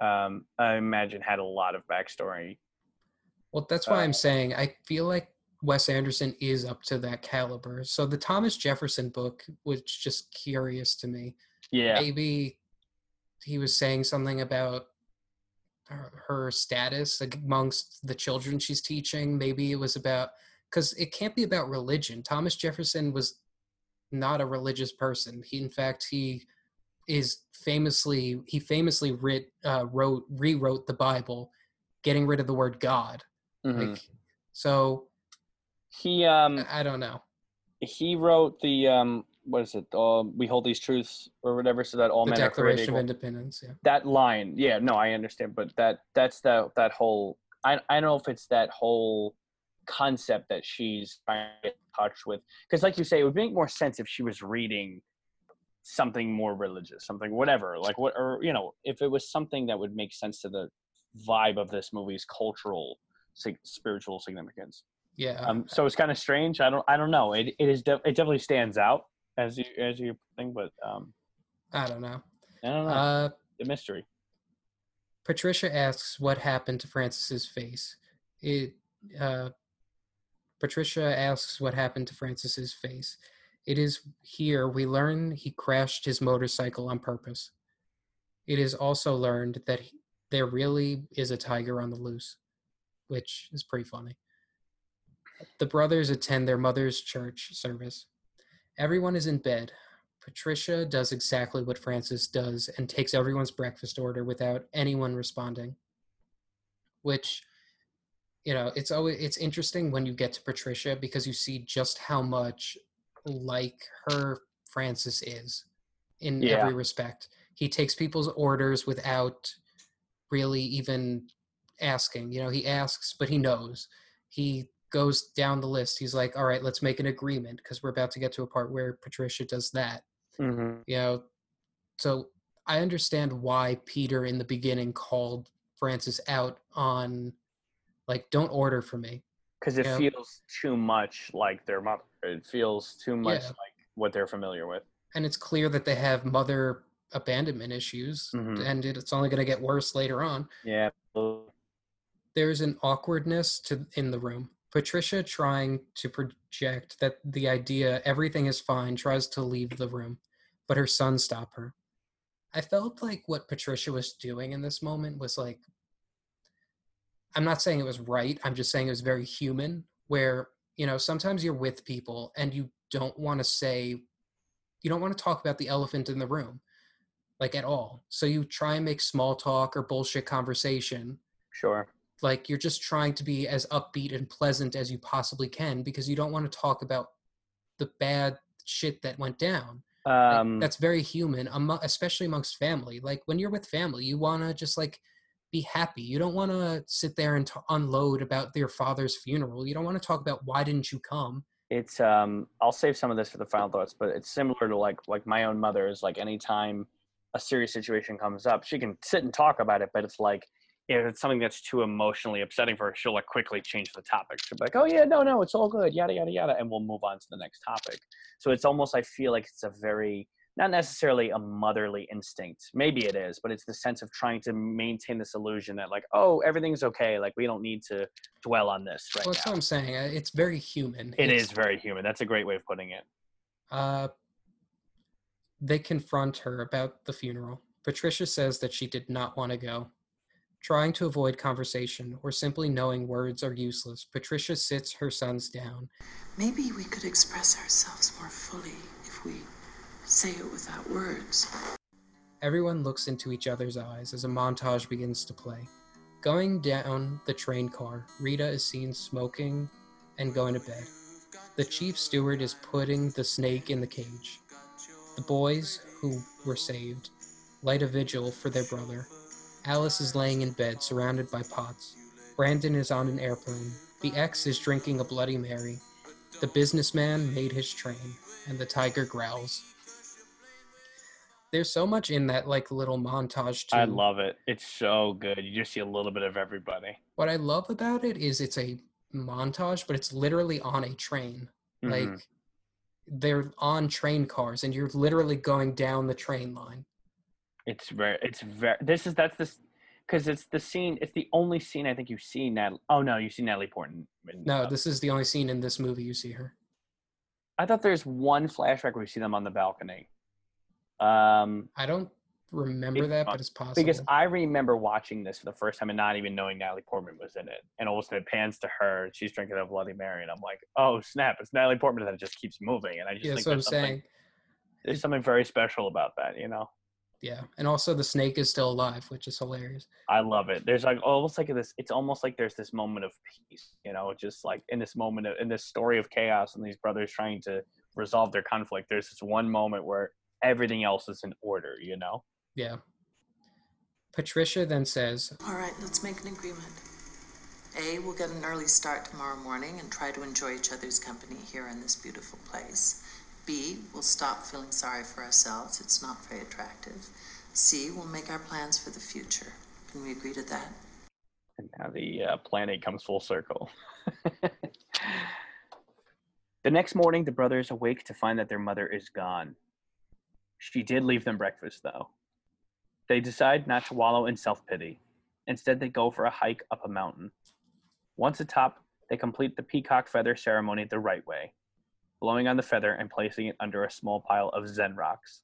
Um, I imagine had a lot of backstory. Well, that's why Uh, I'm saying I feel like Wes Anderson is up to that caliber. So the Thomas Jefferson book was just curious to me. Yeah. Maybe he was saying something about her, her status amongst the children she's teaching. Maybe it was about because it can't be about religion. Thomas Jefferson was not a religious person. He, in fact, he is famously he famously writ, uh, wrote rewrote the Bible, getting rid of the word God. Mhm. Like, so he um I don't know. he wrote the um what is it? Uh, we hold these truths or whatever, so that all The men are Declaration of. Independence. Yeah. that line yeah no i understand but that that's that that whole i i don't know if it's that whole concept that she's trying to get in touch with because like you say it would make more sense if she was reading something more religious something whatever like what or you know if it was something that would make sense to the vibe of this movie's cultural sig- spiritual significance Yeah. um so it's kind of strange i don't i don't know it, it is de- it definitely stands out as you as you think but um I don't know. i don't know Uh, the mystery Patricia asks what happened to Francis's face. It uh, Patricia asks what happened to Francis's face. It is here we learn he crashed his motorcycle on purpose. It is also learned that he, there really is a tiger on the loose, which is pretty funny. The brothers attend their mother's church service. Everyone is in bed. Patricia does exactly what Francis does and takes everyone's breakfast order without anyone responding. Which, you know, it's always it's interesting when you get to Patricia because you see just how much like her Francis is in Yeah. every respect. He takes people's orders without really even asking. You know, he asks, but he knows. He goes down the list. He's like, all right, let's make an agreement because we're about to get to a part where Patricia does that mm-hmm. you know so i understand why peter in the beginning called francis out on like don't order for me because it Yeah. feels too much like their mother. It feels too much Yeah. like what they're familiar with. and it's clear that they have mother abandonment issues Mhm. and it's only going to get worse later on Yeah. There's an awkwardness to in the room. Patricia trying to project that the idea everything is fine tries to leave the room but her son stop her. I felt like what patricia was doing in this moment was like i'm not saying it was right i'm just saying it was very human where you know sometimes you're with people and you don't want to say you don't want to talk about the elephant in the room like at all. So you try and make small talk or bullshit conversation Sure. Like you're just trying to be as upbeat and pleasant as you possibly can because you don't want to talk about the bad shit that went down. Like, Um, that's very human especially amongst family. Like when you're with family you want to just like be happy. You don't want to sit there and t- unload about your father's funeral. You don't want to talk about why didn't you come? It's um. I'll save some of this for the final thoughts, but it's similar to like like my own mother is like anytime a serious situation comes up, she can sit and talk about it, but it's like if it's something that's too emotionally upsetting for her, she'll like quickly change the topic. She'll be like, "Oh yeah, no, no, it's all good, yada yada yada," and we'll move on to the next topic. So it's almost I feel like it's a very not necessarily a motherly instinct. Maybe it is, but it's the sense of trying to maintain this illusion that like, oh, everything's okay. Like we don't need to dwell on this right well that's now. what i'm saying uh, it's very human It It's- is very human. That's a great way of putting it. Uh, they confront her about the funeral. Patricia says that she did not want to go. Trying to avoid conversation or simply knowing words are useless, Patricia sits her sons down. Maybe we could express ourselves more fully if we say it without words. Everyone looks into each other's eyes as a montage begins to play. Going down the train car, Rita is seen smoking and going to bed. The chief steward is putting the snake in the cage. The boys, who were saved, light a vigil for their brother. Alice is laying in bed, surrounded by pots. Brandon is on an airplane. The ex is drinking a Bloody Mary. The businessman made his train, and the tiger growls. There's so much in that like little montage too. I love it. It's so good. You just see a little bit of everybody. what I love about it is it's a montage, but it's literally on a train. Mhm. Like they're on train cars and you're literally going down the train line. It's very, it's very. This is that's this. because it's the scene. It's the only scene I think you see Natalie. Oh no, you see Natalie Portman. No, uh, this is the only scene in this movie you see her. I thought there's one flashback where we see them on the balcony. Um, I don't remember It's that, but it's possible. because I remember watching this for the first time and not even knowing Natalie Portman was in it, and all of a sudden it pans to her and she's drinking a Bloody Mary, and I'm like, oh snap, it's Natalie Portman, and it just keeps moving, and I just yeah, think that's what I'm saying. there's something very special about that, you know. Yeah, and also the snake is still alive, which is hilarious. I love it. There's like almost like this. It's almost like there's this moment of peace, you know, just like in this moment of in this story of chaos and these brothers trying to resolve their conflict. There's this one moment where everything else is in order, you know. Yeah. Patricia then says, All right, let's make an agreement. A, we'll get an early start tomorrow morning and try to enjoy each other's company here in this beautiful place. B, we'll stop feeling sorry for ourselves. It's not very attractive. C, we'll make our plans for the future. Can we agree to that? And now the uh, comes full circle. the next morning, the brothers awake to find that their mother is gone. She did leave them breakfast, though. They decide not to wallow in self pity. Instead, they go for a hike up a mountain. Once atop, they complete the peacock feather ceremony the right way, blowing on the feather and placing it under a small pile of Zen rocks.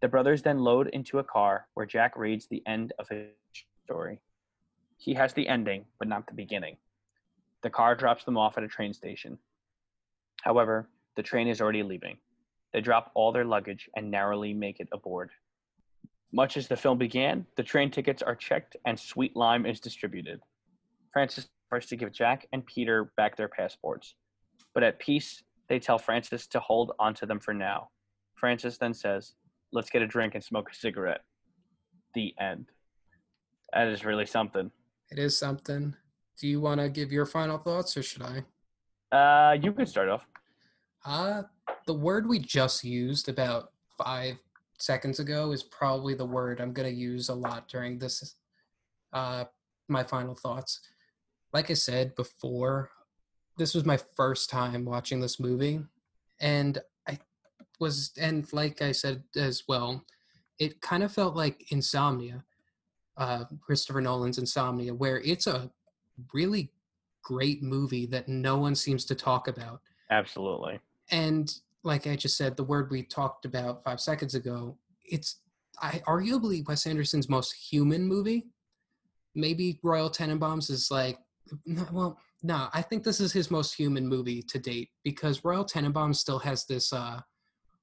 The brothers then load into a car where Jack reads the end of his story. He has the ending, but not the beginning. The car drops them off at a train station. However, the train is already leaving. They drop all their luggage and narrowly make it aboard. Much as the film began, the train tickets are checked and sweet lime is distributed. Francis first to give Jack and Peter back their passports. But at peace, they tell Francis to hold onto them for now. Francis then says, Let's get a drink and smoke a cigarette. The end. That is really something. It is something. Do you want to give your final thoughts or should I? Uh, you can start off. Uh, the word we just used about five seconds ago is probably the word I'm going to use a lot during this, uh, my final thoughts. Like I said before, this was my first time watching this movie, and I was, and like I said as well, it kind of felt like Insomnia, uh, Christopher Nolan's Insomnia, where it's a really great movie that no one seems to talk about. Absolutely. And like I just said, the word we talked about five seconds ago, it's I arguably Wes Anderson's most human movie. Maybe Royal Tenenbaums is like, well, no, I think this is his most human movie to date because Royal Tenenbaums still has this uh,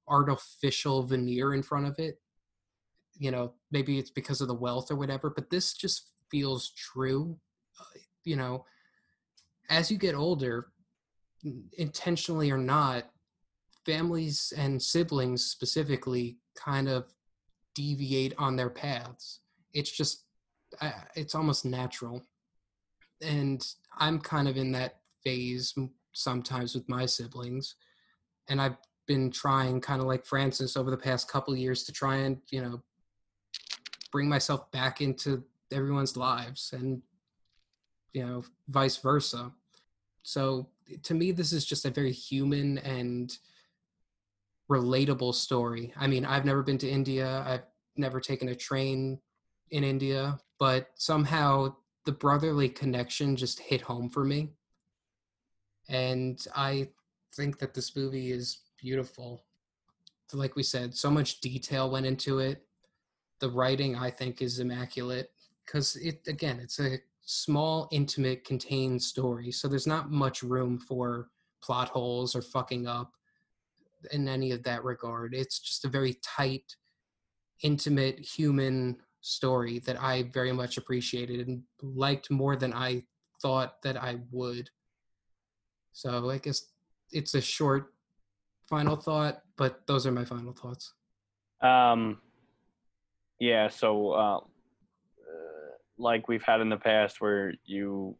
artificial veneer in front of it. You know, maybe it's because of the wealth or whatever, but this just feels true. Uh, you know, as you get older, intentionally or not, families and siblings specifically kind of deviate on their paths. It's just, I- it's almost natural. And I'm kind of in that phase sometimes with my siblings. And I've been trying, kind of like Francis, over the past couple years to try and, you know, bring myself back into everyone's lives and, you know, vice versa. So to me, this is just a very human and relatable story. I mean, I've never been to India. I've never taken a train in India, but somehow the brotherly connection just hit home for me. And I think that this movie is beautiful. Like we said, so much detail went into it. The writing, I think, is immaculate because it, again, it's a small, intimate, contained story. So there's not much room for plot holes or fucking up in any of that regard. It's just a very tight, intimate, human story that I very much appreciated and liked more than I thought that I would. So I guess it's a short final thought, but those are my final thoughts. Um, yeah. So, uh, like we've had in the past, where you,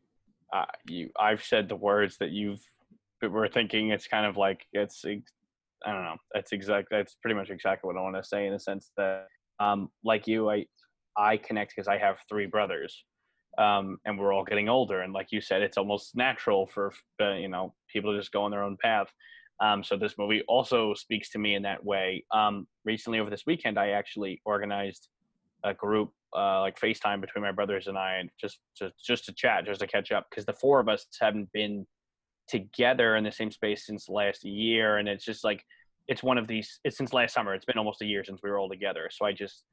uh, you, I've said the words that you've we're thinking. It's kind of like it's. I don't know. That's exact. That's pretty much exactly what I want to say in a sense that, um, like you, I, I connect because I have three brothers, um, and we're all getting older. And like you said, it's almost natural for uh, you know people to just go on their own path. Um, so this movie also speaks to me in that way. Um, recently, over this weekend, I actually organized a group uh, like FaceTime between my brothers and I, and just just just to chat, just to catch up, because the four of us haven't been together in the same space since last year, and it's just like it's one of these. It's since last summer. It's been almost a year since we were all together. So I just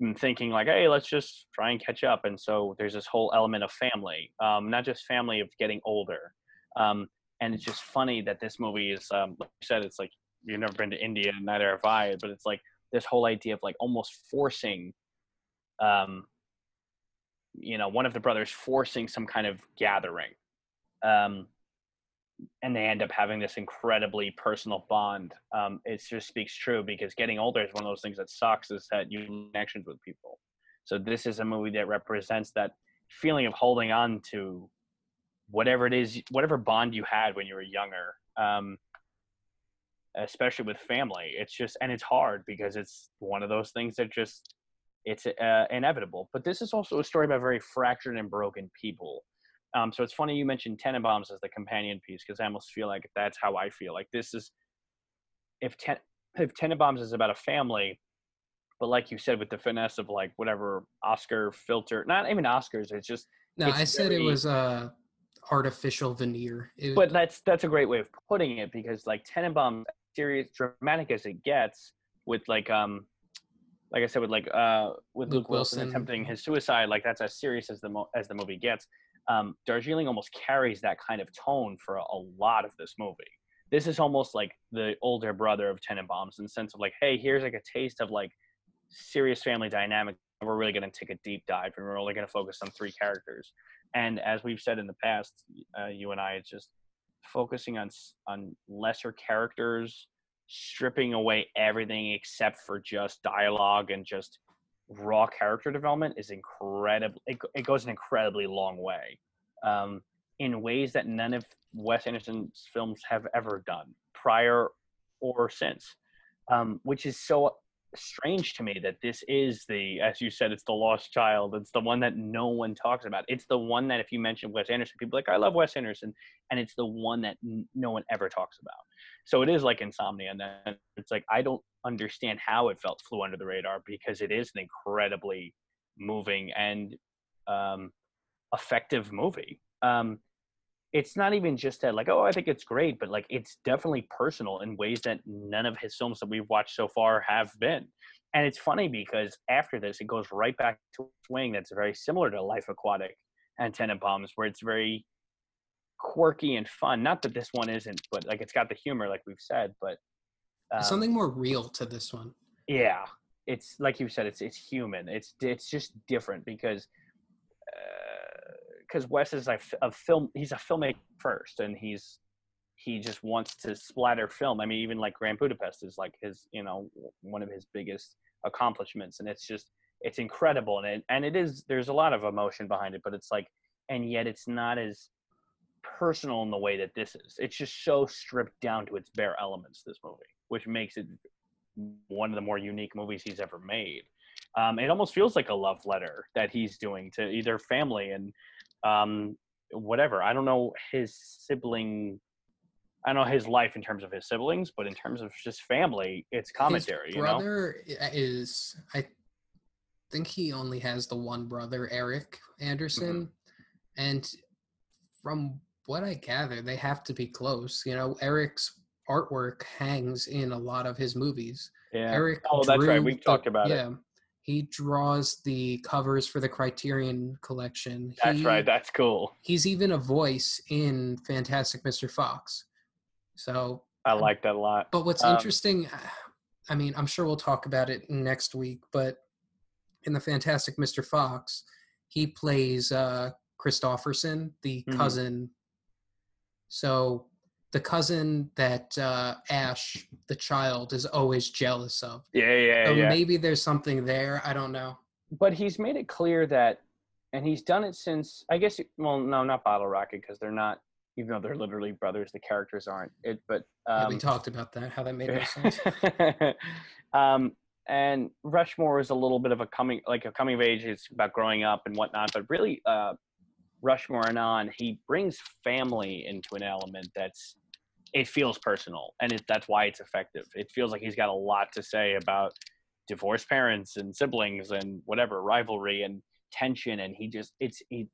am thinking like, hey, let's just try and catch up. And so there's this whole element of family, um, not just family of getting older. Um, and it's just funny that this movie is, um, like you said, it's like you've never been to India, neither have I, but it's like this whole idea of like almost forcing um you know one of the brothers forcing some kind of gathering um and they end up having this incredibly personal bond um it just speaks true because getting older is one of those things that sucks is that you connections with people. So this is a movie that represents that feeling of holding on to whatever it is whatever bond you had when you were younger um especially with family. It's just and it's hard because it's one of those things that just it's uh, inevitable. But this is also a story about very fractured and broken people um, so it's funny you mentioned tenenbaums as the companion piece because i almost feel like that's how i feel like this is if ten if tenenbaums is about a family but like you said with the finesse of like whatever oscar filter not even oscars it's just No, it's I said it was a artificial veneer. It, but that's that's a great way of putting it because like Tenenbaum, serious dramatic as it gets, with like um, like I said, with like uh, with Luke, Luke Wilson, Wilson. attempting his suicide, like that's as serious as the mo- as the movie gets. Um, Darjeeling almost carries that kind of tone for a, a lot of this movie. This is almost like the older brother of Tenenbaums in the sense of like, hey, here's like a taste of like serious family dynamic. We're really going to take a deep dive, and we're only going to focus on three characters. And as we've said in the past, uh, you and I, it's just focusing on on lesser characters, stripping away everything except for just dialogue and just raw character development is incredible. It, it goes an incredibly long way, um, in ways that none of Wes Anderson's films have ever done, prior or since. Um, which is so strange to me that this is the, as you said, it's the lost child. It's the one that no one talks about. It's the one that if you mention Wes Anderson, people like, I love Wes Anderson, and it's the one that n- no one ever talks about. So it is like Insomnia, and then it's like I don't understand how it felt flew under the radar because it is an incredibly moving and um, effective movie. Um, it's not even just that like oh i think it's great but like it's definitely personal in ways that none of his films that we've watched so far have been and it's funny because after this it goes right back to a swing that's very similar to life aquatic and tenenbaums where it's very quirky and fun not that this one isn't but like it's got the humor like we've said but um, something more real to this one. yeah it's like you said it's it's human. It's it's just different because because Wes is like a film he's a filmmaker first and he's he just wants to splatter film. I mean even like Grand Budapest is like his you know one of his biggest accomplishments and it's just it's incredible and it, and it is there's a lot of emotion behind it but it's like and yet it's not as personal in the way that this is. It's just so stripped down to its bare elements this movie which makes it one of the more unique movies he's ever made. Um, it almost feels like a love letter that he's doing to either family and um, whatever. I don't know his sibling. I don't know his life in terms of his siblings, but in terms of just family, it's commentary. His you know, brother is, I think he only has the one brother, Eric Anderson, Mm-hmm. and from what I gather, they have to be close. You know, Eric's artwork hangs in a lot of his movies. yeah. Eric. Oh, that's right. We've talked about it. yeah, He draws the covers for the Criterion collection. That's He- right. That's cool. He's even a voice in Fantastic Mr. Fox. So, I like that a lot. but what's Um, interesting, I mean, I'm sure we'll talk about it next week, but in the Fantastic Mr. Fox, he plays uh, Kristofferson, the Mhm. cousin. So, the cousin that uh, Ash, the child, is always jealous of. Yeah, yeah, So yeah. maybe there's something there. I don't know. but he's made it clear that, and he's done it since I guess. Well, no, not Bottle Rocket because they're not. Even though they're literally brothers, the characters aren't. It, but Yeah, um, we talked about that, how that made no sense. um, and Rushmore is a little bit of a coming, like a coming of age. It's about growing up and whatnot. But really, uh, Rushmore and on, he brings family into an element that's it feels personal, and it, that's why it's effective. It feels like he's got a lot to say about divorced parents and siblings and whatever rivalry and tension and he just it's he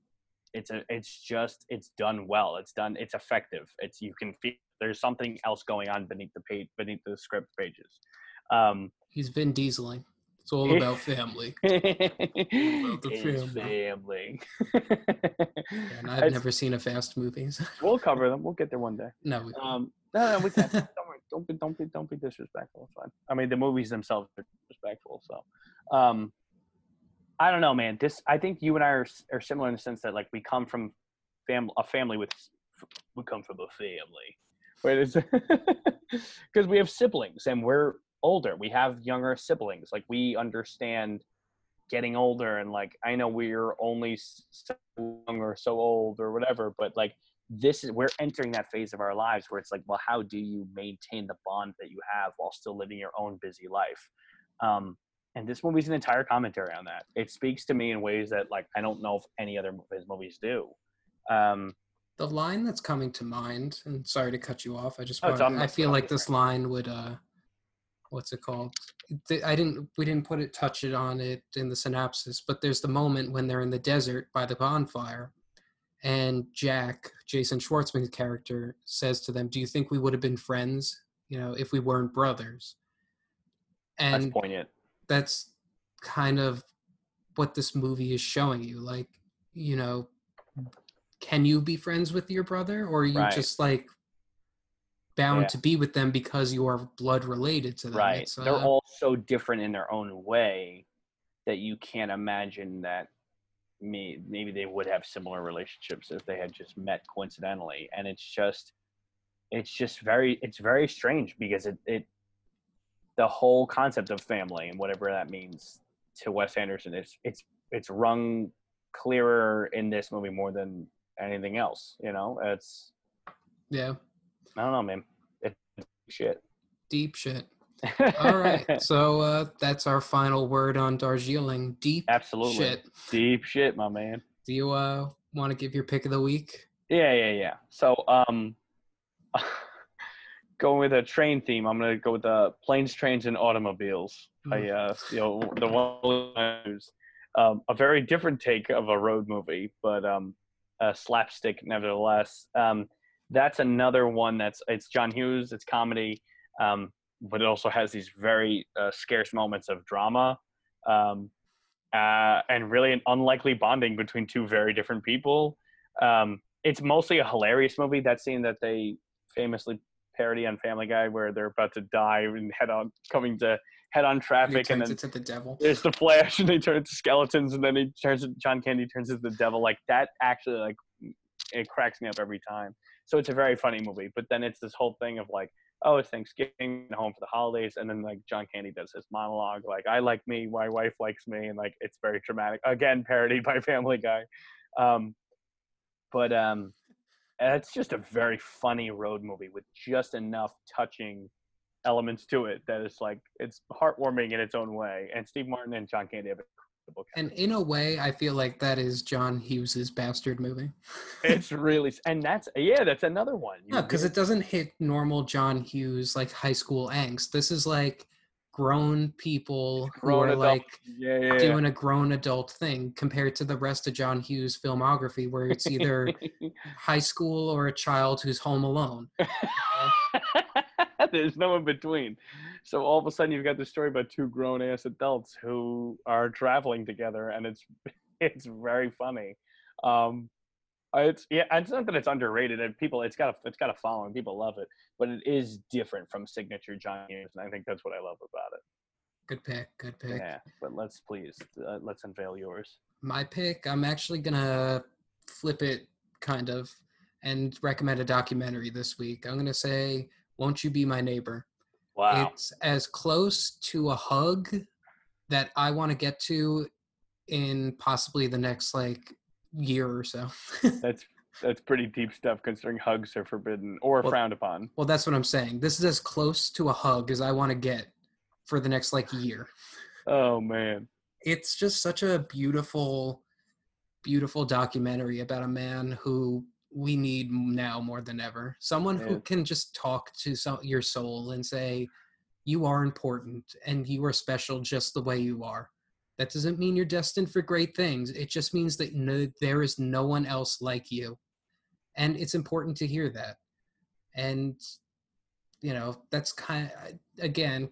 it's a it's just it's done well it's done it's effective it's you can feel there's something else going on beneath the page beneath the script pages um He's Vin Dieseling. It's all about family. the His family. family. And I've It's- never seen a Fast movies. we'll cover them we'll get there one day no, we- um no no we can't don't worry don't be don't be don't be disrespectful it's fine i mean the movies themselves are disrespectful so um i don't know man this i think you and i are, are similar in the sense that like we come from fam- a family with we come from a family because we have siblings and we're older. We have younger siblings. Like we understand getting older and like i know we're only so young or so old or whatever but like this is we're entering that phase of our lives where it's like well how do you maintain the bond that you have while still living your own busy life? Um and this movie's an entire commentary on that. It speaks to me in ways that like i don't know if any other his movies do. Um the line that's coming to mind, and sorry to cut you off. I just Oh, it's want, on I feel like this line would uh what's it called? I didn't we didn't put it touch it on it in the synopsis, but there's the moment when they're in the desert by the bonfire and Jack, Jason Schwartzman's character, says to them, Do you think we would have been friends, you know, if we weren't brothers? that's And poignant that's kind of what this movie is showing you like you know can you be friends with your brother or are you Right. just like bound Yeah. to be with them because you are blood related to them. Right. It's, they're uh, all so different in their own way that you can't imagine that me maybe they would have similar relationships if they had just met coincidentally. And it's just it's just very it's very strange because it, it the whole concept of family and whatever that means to Wes Anderson it's it's it's rung clearer in this movie more than anything else you know? It's yeah I don't know man. It's shit. Deep shit. All right. So uh that's our final word on darjeeling. Deep absolutely. shit. Deep shit my man. Do you uh want to give your pick of the week? Yeah, yeah, yeah. So, um, going with a train theme, I'm gonna go with the planes, trains, and automobiles. I, uh, you know, the one um, a very different take of a road movie, but um, a slapstick nevertheless. Um, that's another one that's it's John Hughes. It's comedy, um, but it also has these very uh, scarce moments of drama. Um, uh, and really an unlikely bonding between two very different people. Um, it's mostly a hilarious movie. That scene that they famously parody on Family Guy, where they're about to die and head on coming to head on And traffic, and turns then to the devil there's the Flash, and they turn into skeletons, and then he turns John Candy turns into the devil. Like that, actually, like it cracks me up every time. So it's a very funny movie. But then it's this whole thing of like, oh, it's Thanksgiving, home for the holidays, and then like John Candy does his monologue, like I like me, my wife likes me, and like it's very dramatic. Again, parodied by Family Guy. Um, but um, it's just a very funny road movie with just enough touching elements to it that it's like it's heartwarming in its own way. And Steve Martin and John Candy have incredible and in a way i feel like that is john hughes's bastard movie it's really and that's yeah that's another one You No, because it doesn't hit normal John Hughes like high school angst. This is like grown people who are adult- like yeah, yeah, yeah. doing a grown adult thing compared to the rest of John Hughes' filmography, where it's either high school or a child who's home alone. There's no in between. So all of a sudden, you've got this story about two grown ass adults who are traveling together, and it's it's very funny. Um, it's yeah, it's not that it's underrated. And people, it's got a it's got a following. People love it, but it is different from signature John Hughes, and I think that's what I love about it. Good pick. Good pick. Yeah, but let's please uh, let's unveil yours. My pick, I'm actually gonna flip it kind of and recommend a documentary this week. I'm gonna say, "Won't You Be My Neighbor." Wow. It's as close to a hug that I want to get to in possibly the next like year or so. That's that's pretty deep stuff considering hugs are forbidden or Well- frowned upon. well, that's what I'm saying. This is as close to a hug as I want to get for the next like year. Oh man. It's just such a beautiful beautiful documentary about a man who we need now more than ever. Someone who can just talk to some, your soul and say, you are important and you are special just the way you are. That doesn't mean you're destined for great things. It just means that no, there is no one else like you. And it's important to hear that. And, you know, that's kind of, again,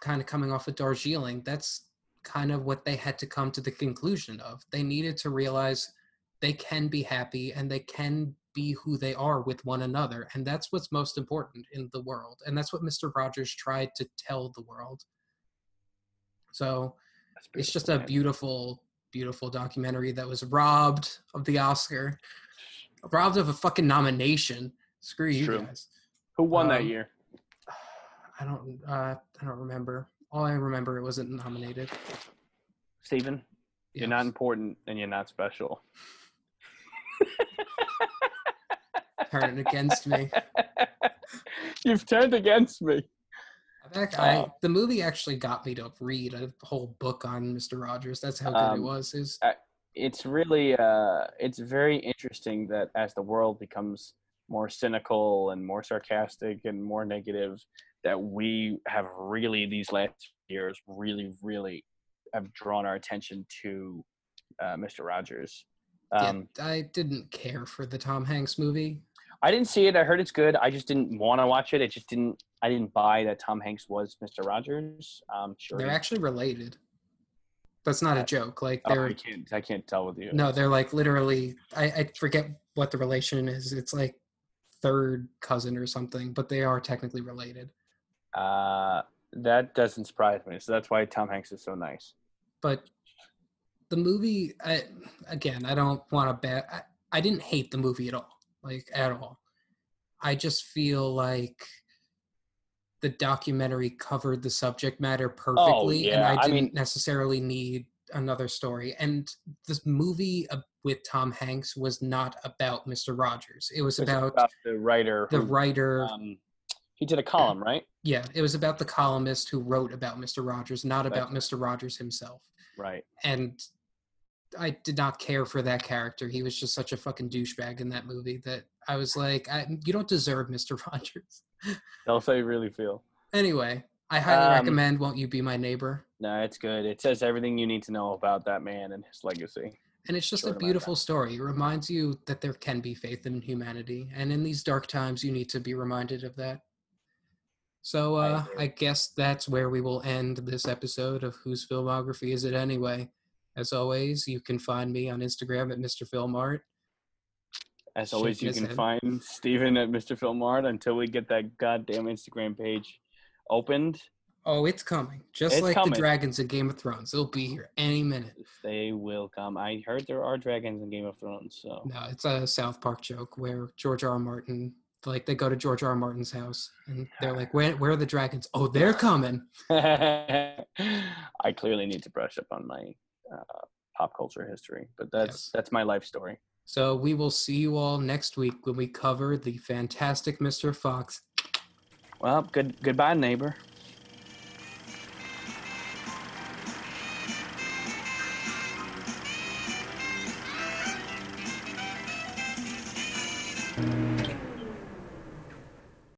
kind of coming off of Darjeeling, that's kind of what they had to come to the conclusion of. They needed to realize they can be happy and they can be who they are with one another. And that's what's most important in the world. And that's what Mr. Rogers tried to tell the world. So it's just a beautiful, beautiful documentary that was robbed of the Oscar, robbed of a fucking nomination. Screw you True. guys. Who won that Um, year? I don't. Uh, I don't remember. All I remember it wasn't nominated. Steven? You're not important and you're not special. turning against me. You've turned against me. I, Oh. the movie actually got me to read a whole book on Mr. Rogers. That's how good it Um, was. Is It's really, uh, it's very interesting that as the world becomes more cynical and more sarcastic and more negative, that we have really these last years really, really have drawn our attention to uh, Mr. Rogers. Um, yeah, I didn't care for the Tom Hanks movie. I didn't see it. I heard it's good. I just didn't want to watch it. It just didn't. I didn't buy that Tom Hanks was Mr. Rogers. Um, sure. They're actually related. That's not a joke. Like oh, they're I can't. I can't tell with you. no, they're like literally. I, I forget what the relation is. It's like third cousin or something, but they are technically related. Uh, that doesn't surprise me. So that's why Tom Hanks is so nice. but the movie I, again i don't want to bet I, I didn't hate the movie at all like at all i just feel like the documentary covered the subject matter perfectly and Oh, yeah. i I didn't mean- necessarily need another story and this movie with tom hanks was not about mr rogers it was It's about, the writer. the who, writer Um, he did a column, right? yeah it was about the columnist who wrote about mr rogers not about That's mr rogers himself Right. and I did not care for that character. He was just such a fucking douchebag in that movie that I was like, I, you don't deserve Mr. Rogers. That's how you really feel. Anyway, I highly Um, recommend Won't You Be My Neighbor? No, it's good. It says everything you need to know about that man and his legacy. And it's just Short a beautiful story. It reminds you that there can be faith in humanity. And in these dark times, you need to be reminded of that. So uh, agree. I guess that's where we will end this episode of Whose Filmography Is It Anyway? As always, you can find me on Instagram at Mr. Filmart. As always, you can head. find Steven at Mr. Filmart until we get that goddamn Instagram page opened. Oh, it's coming. Just It's like coming. the dragons in Game of Thrones. They'll be here any minute. They will come. I heard there are dragons in Game of Thrones, so No, it's a South Park joke where George R. R. Martin, like they go to George R. R. Martin's house and they're like, where, where are the dragons? Oh, they're coming. I clearly need to brush up on my uh, pop culture history, but that's Yes. that's my life story. So we will see you all next week when we cover the fantastic Mr. Fox. Well, good goodbye, neighbor.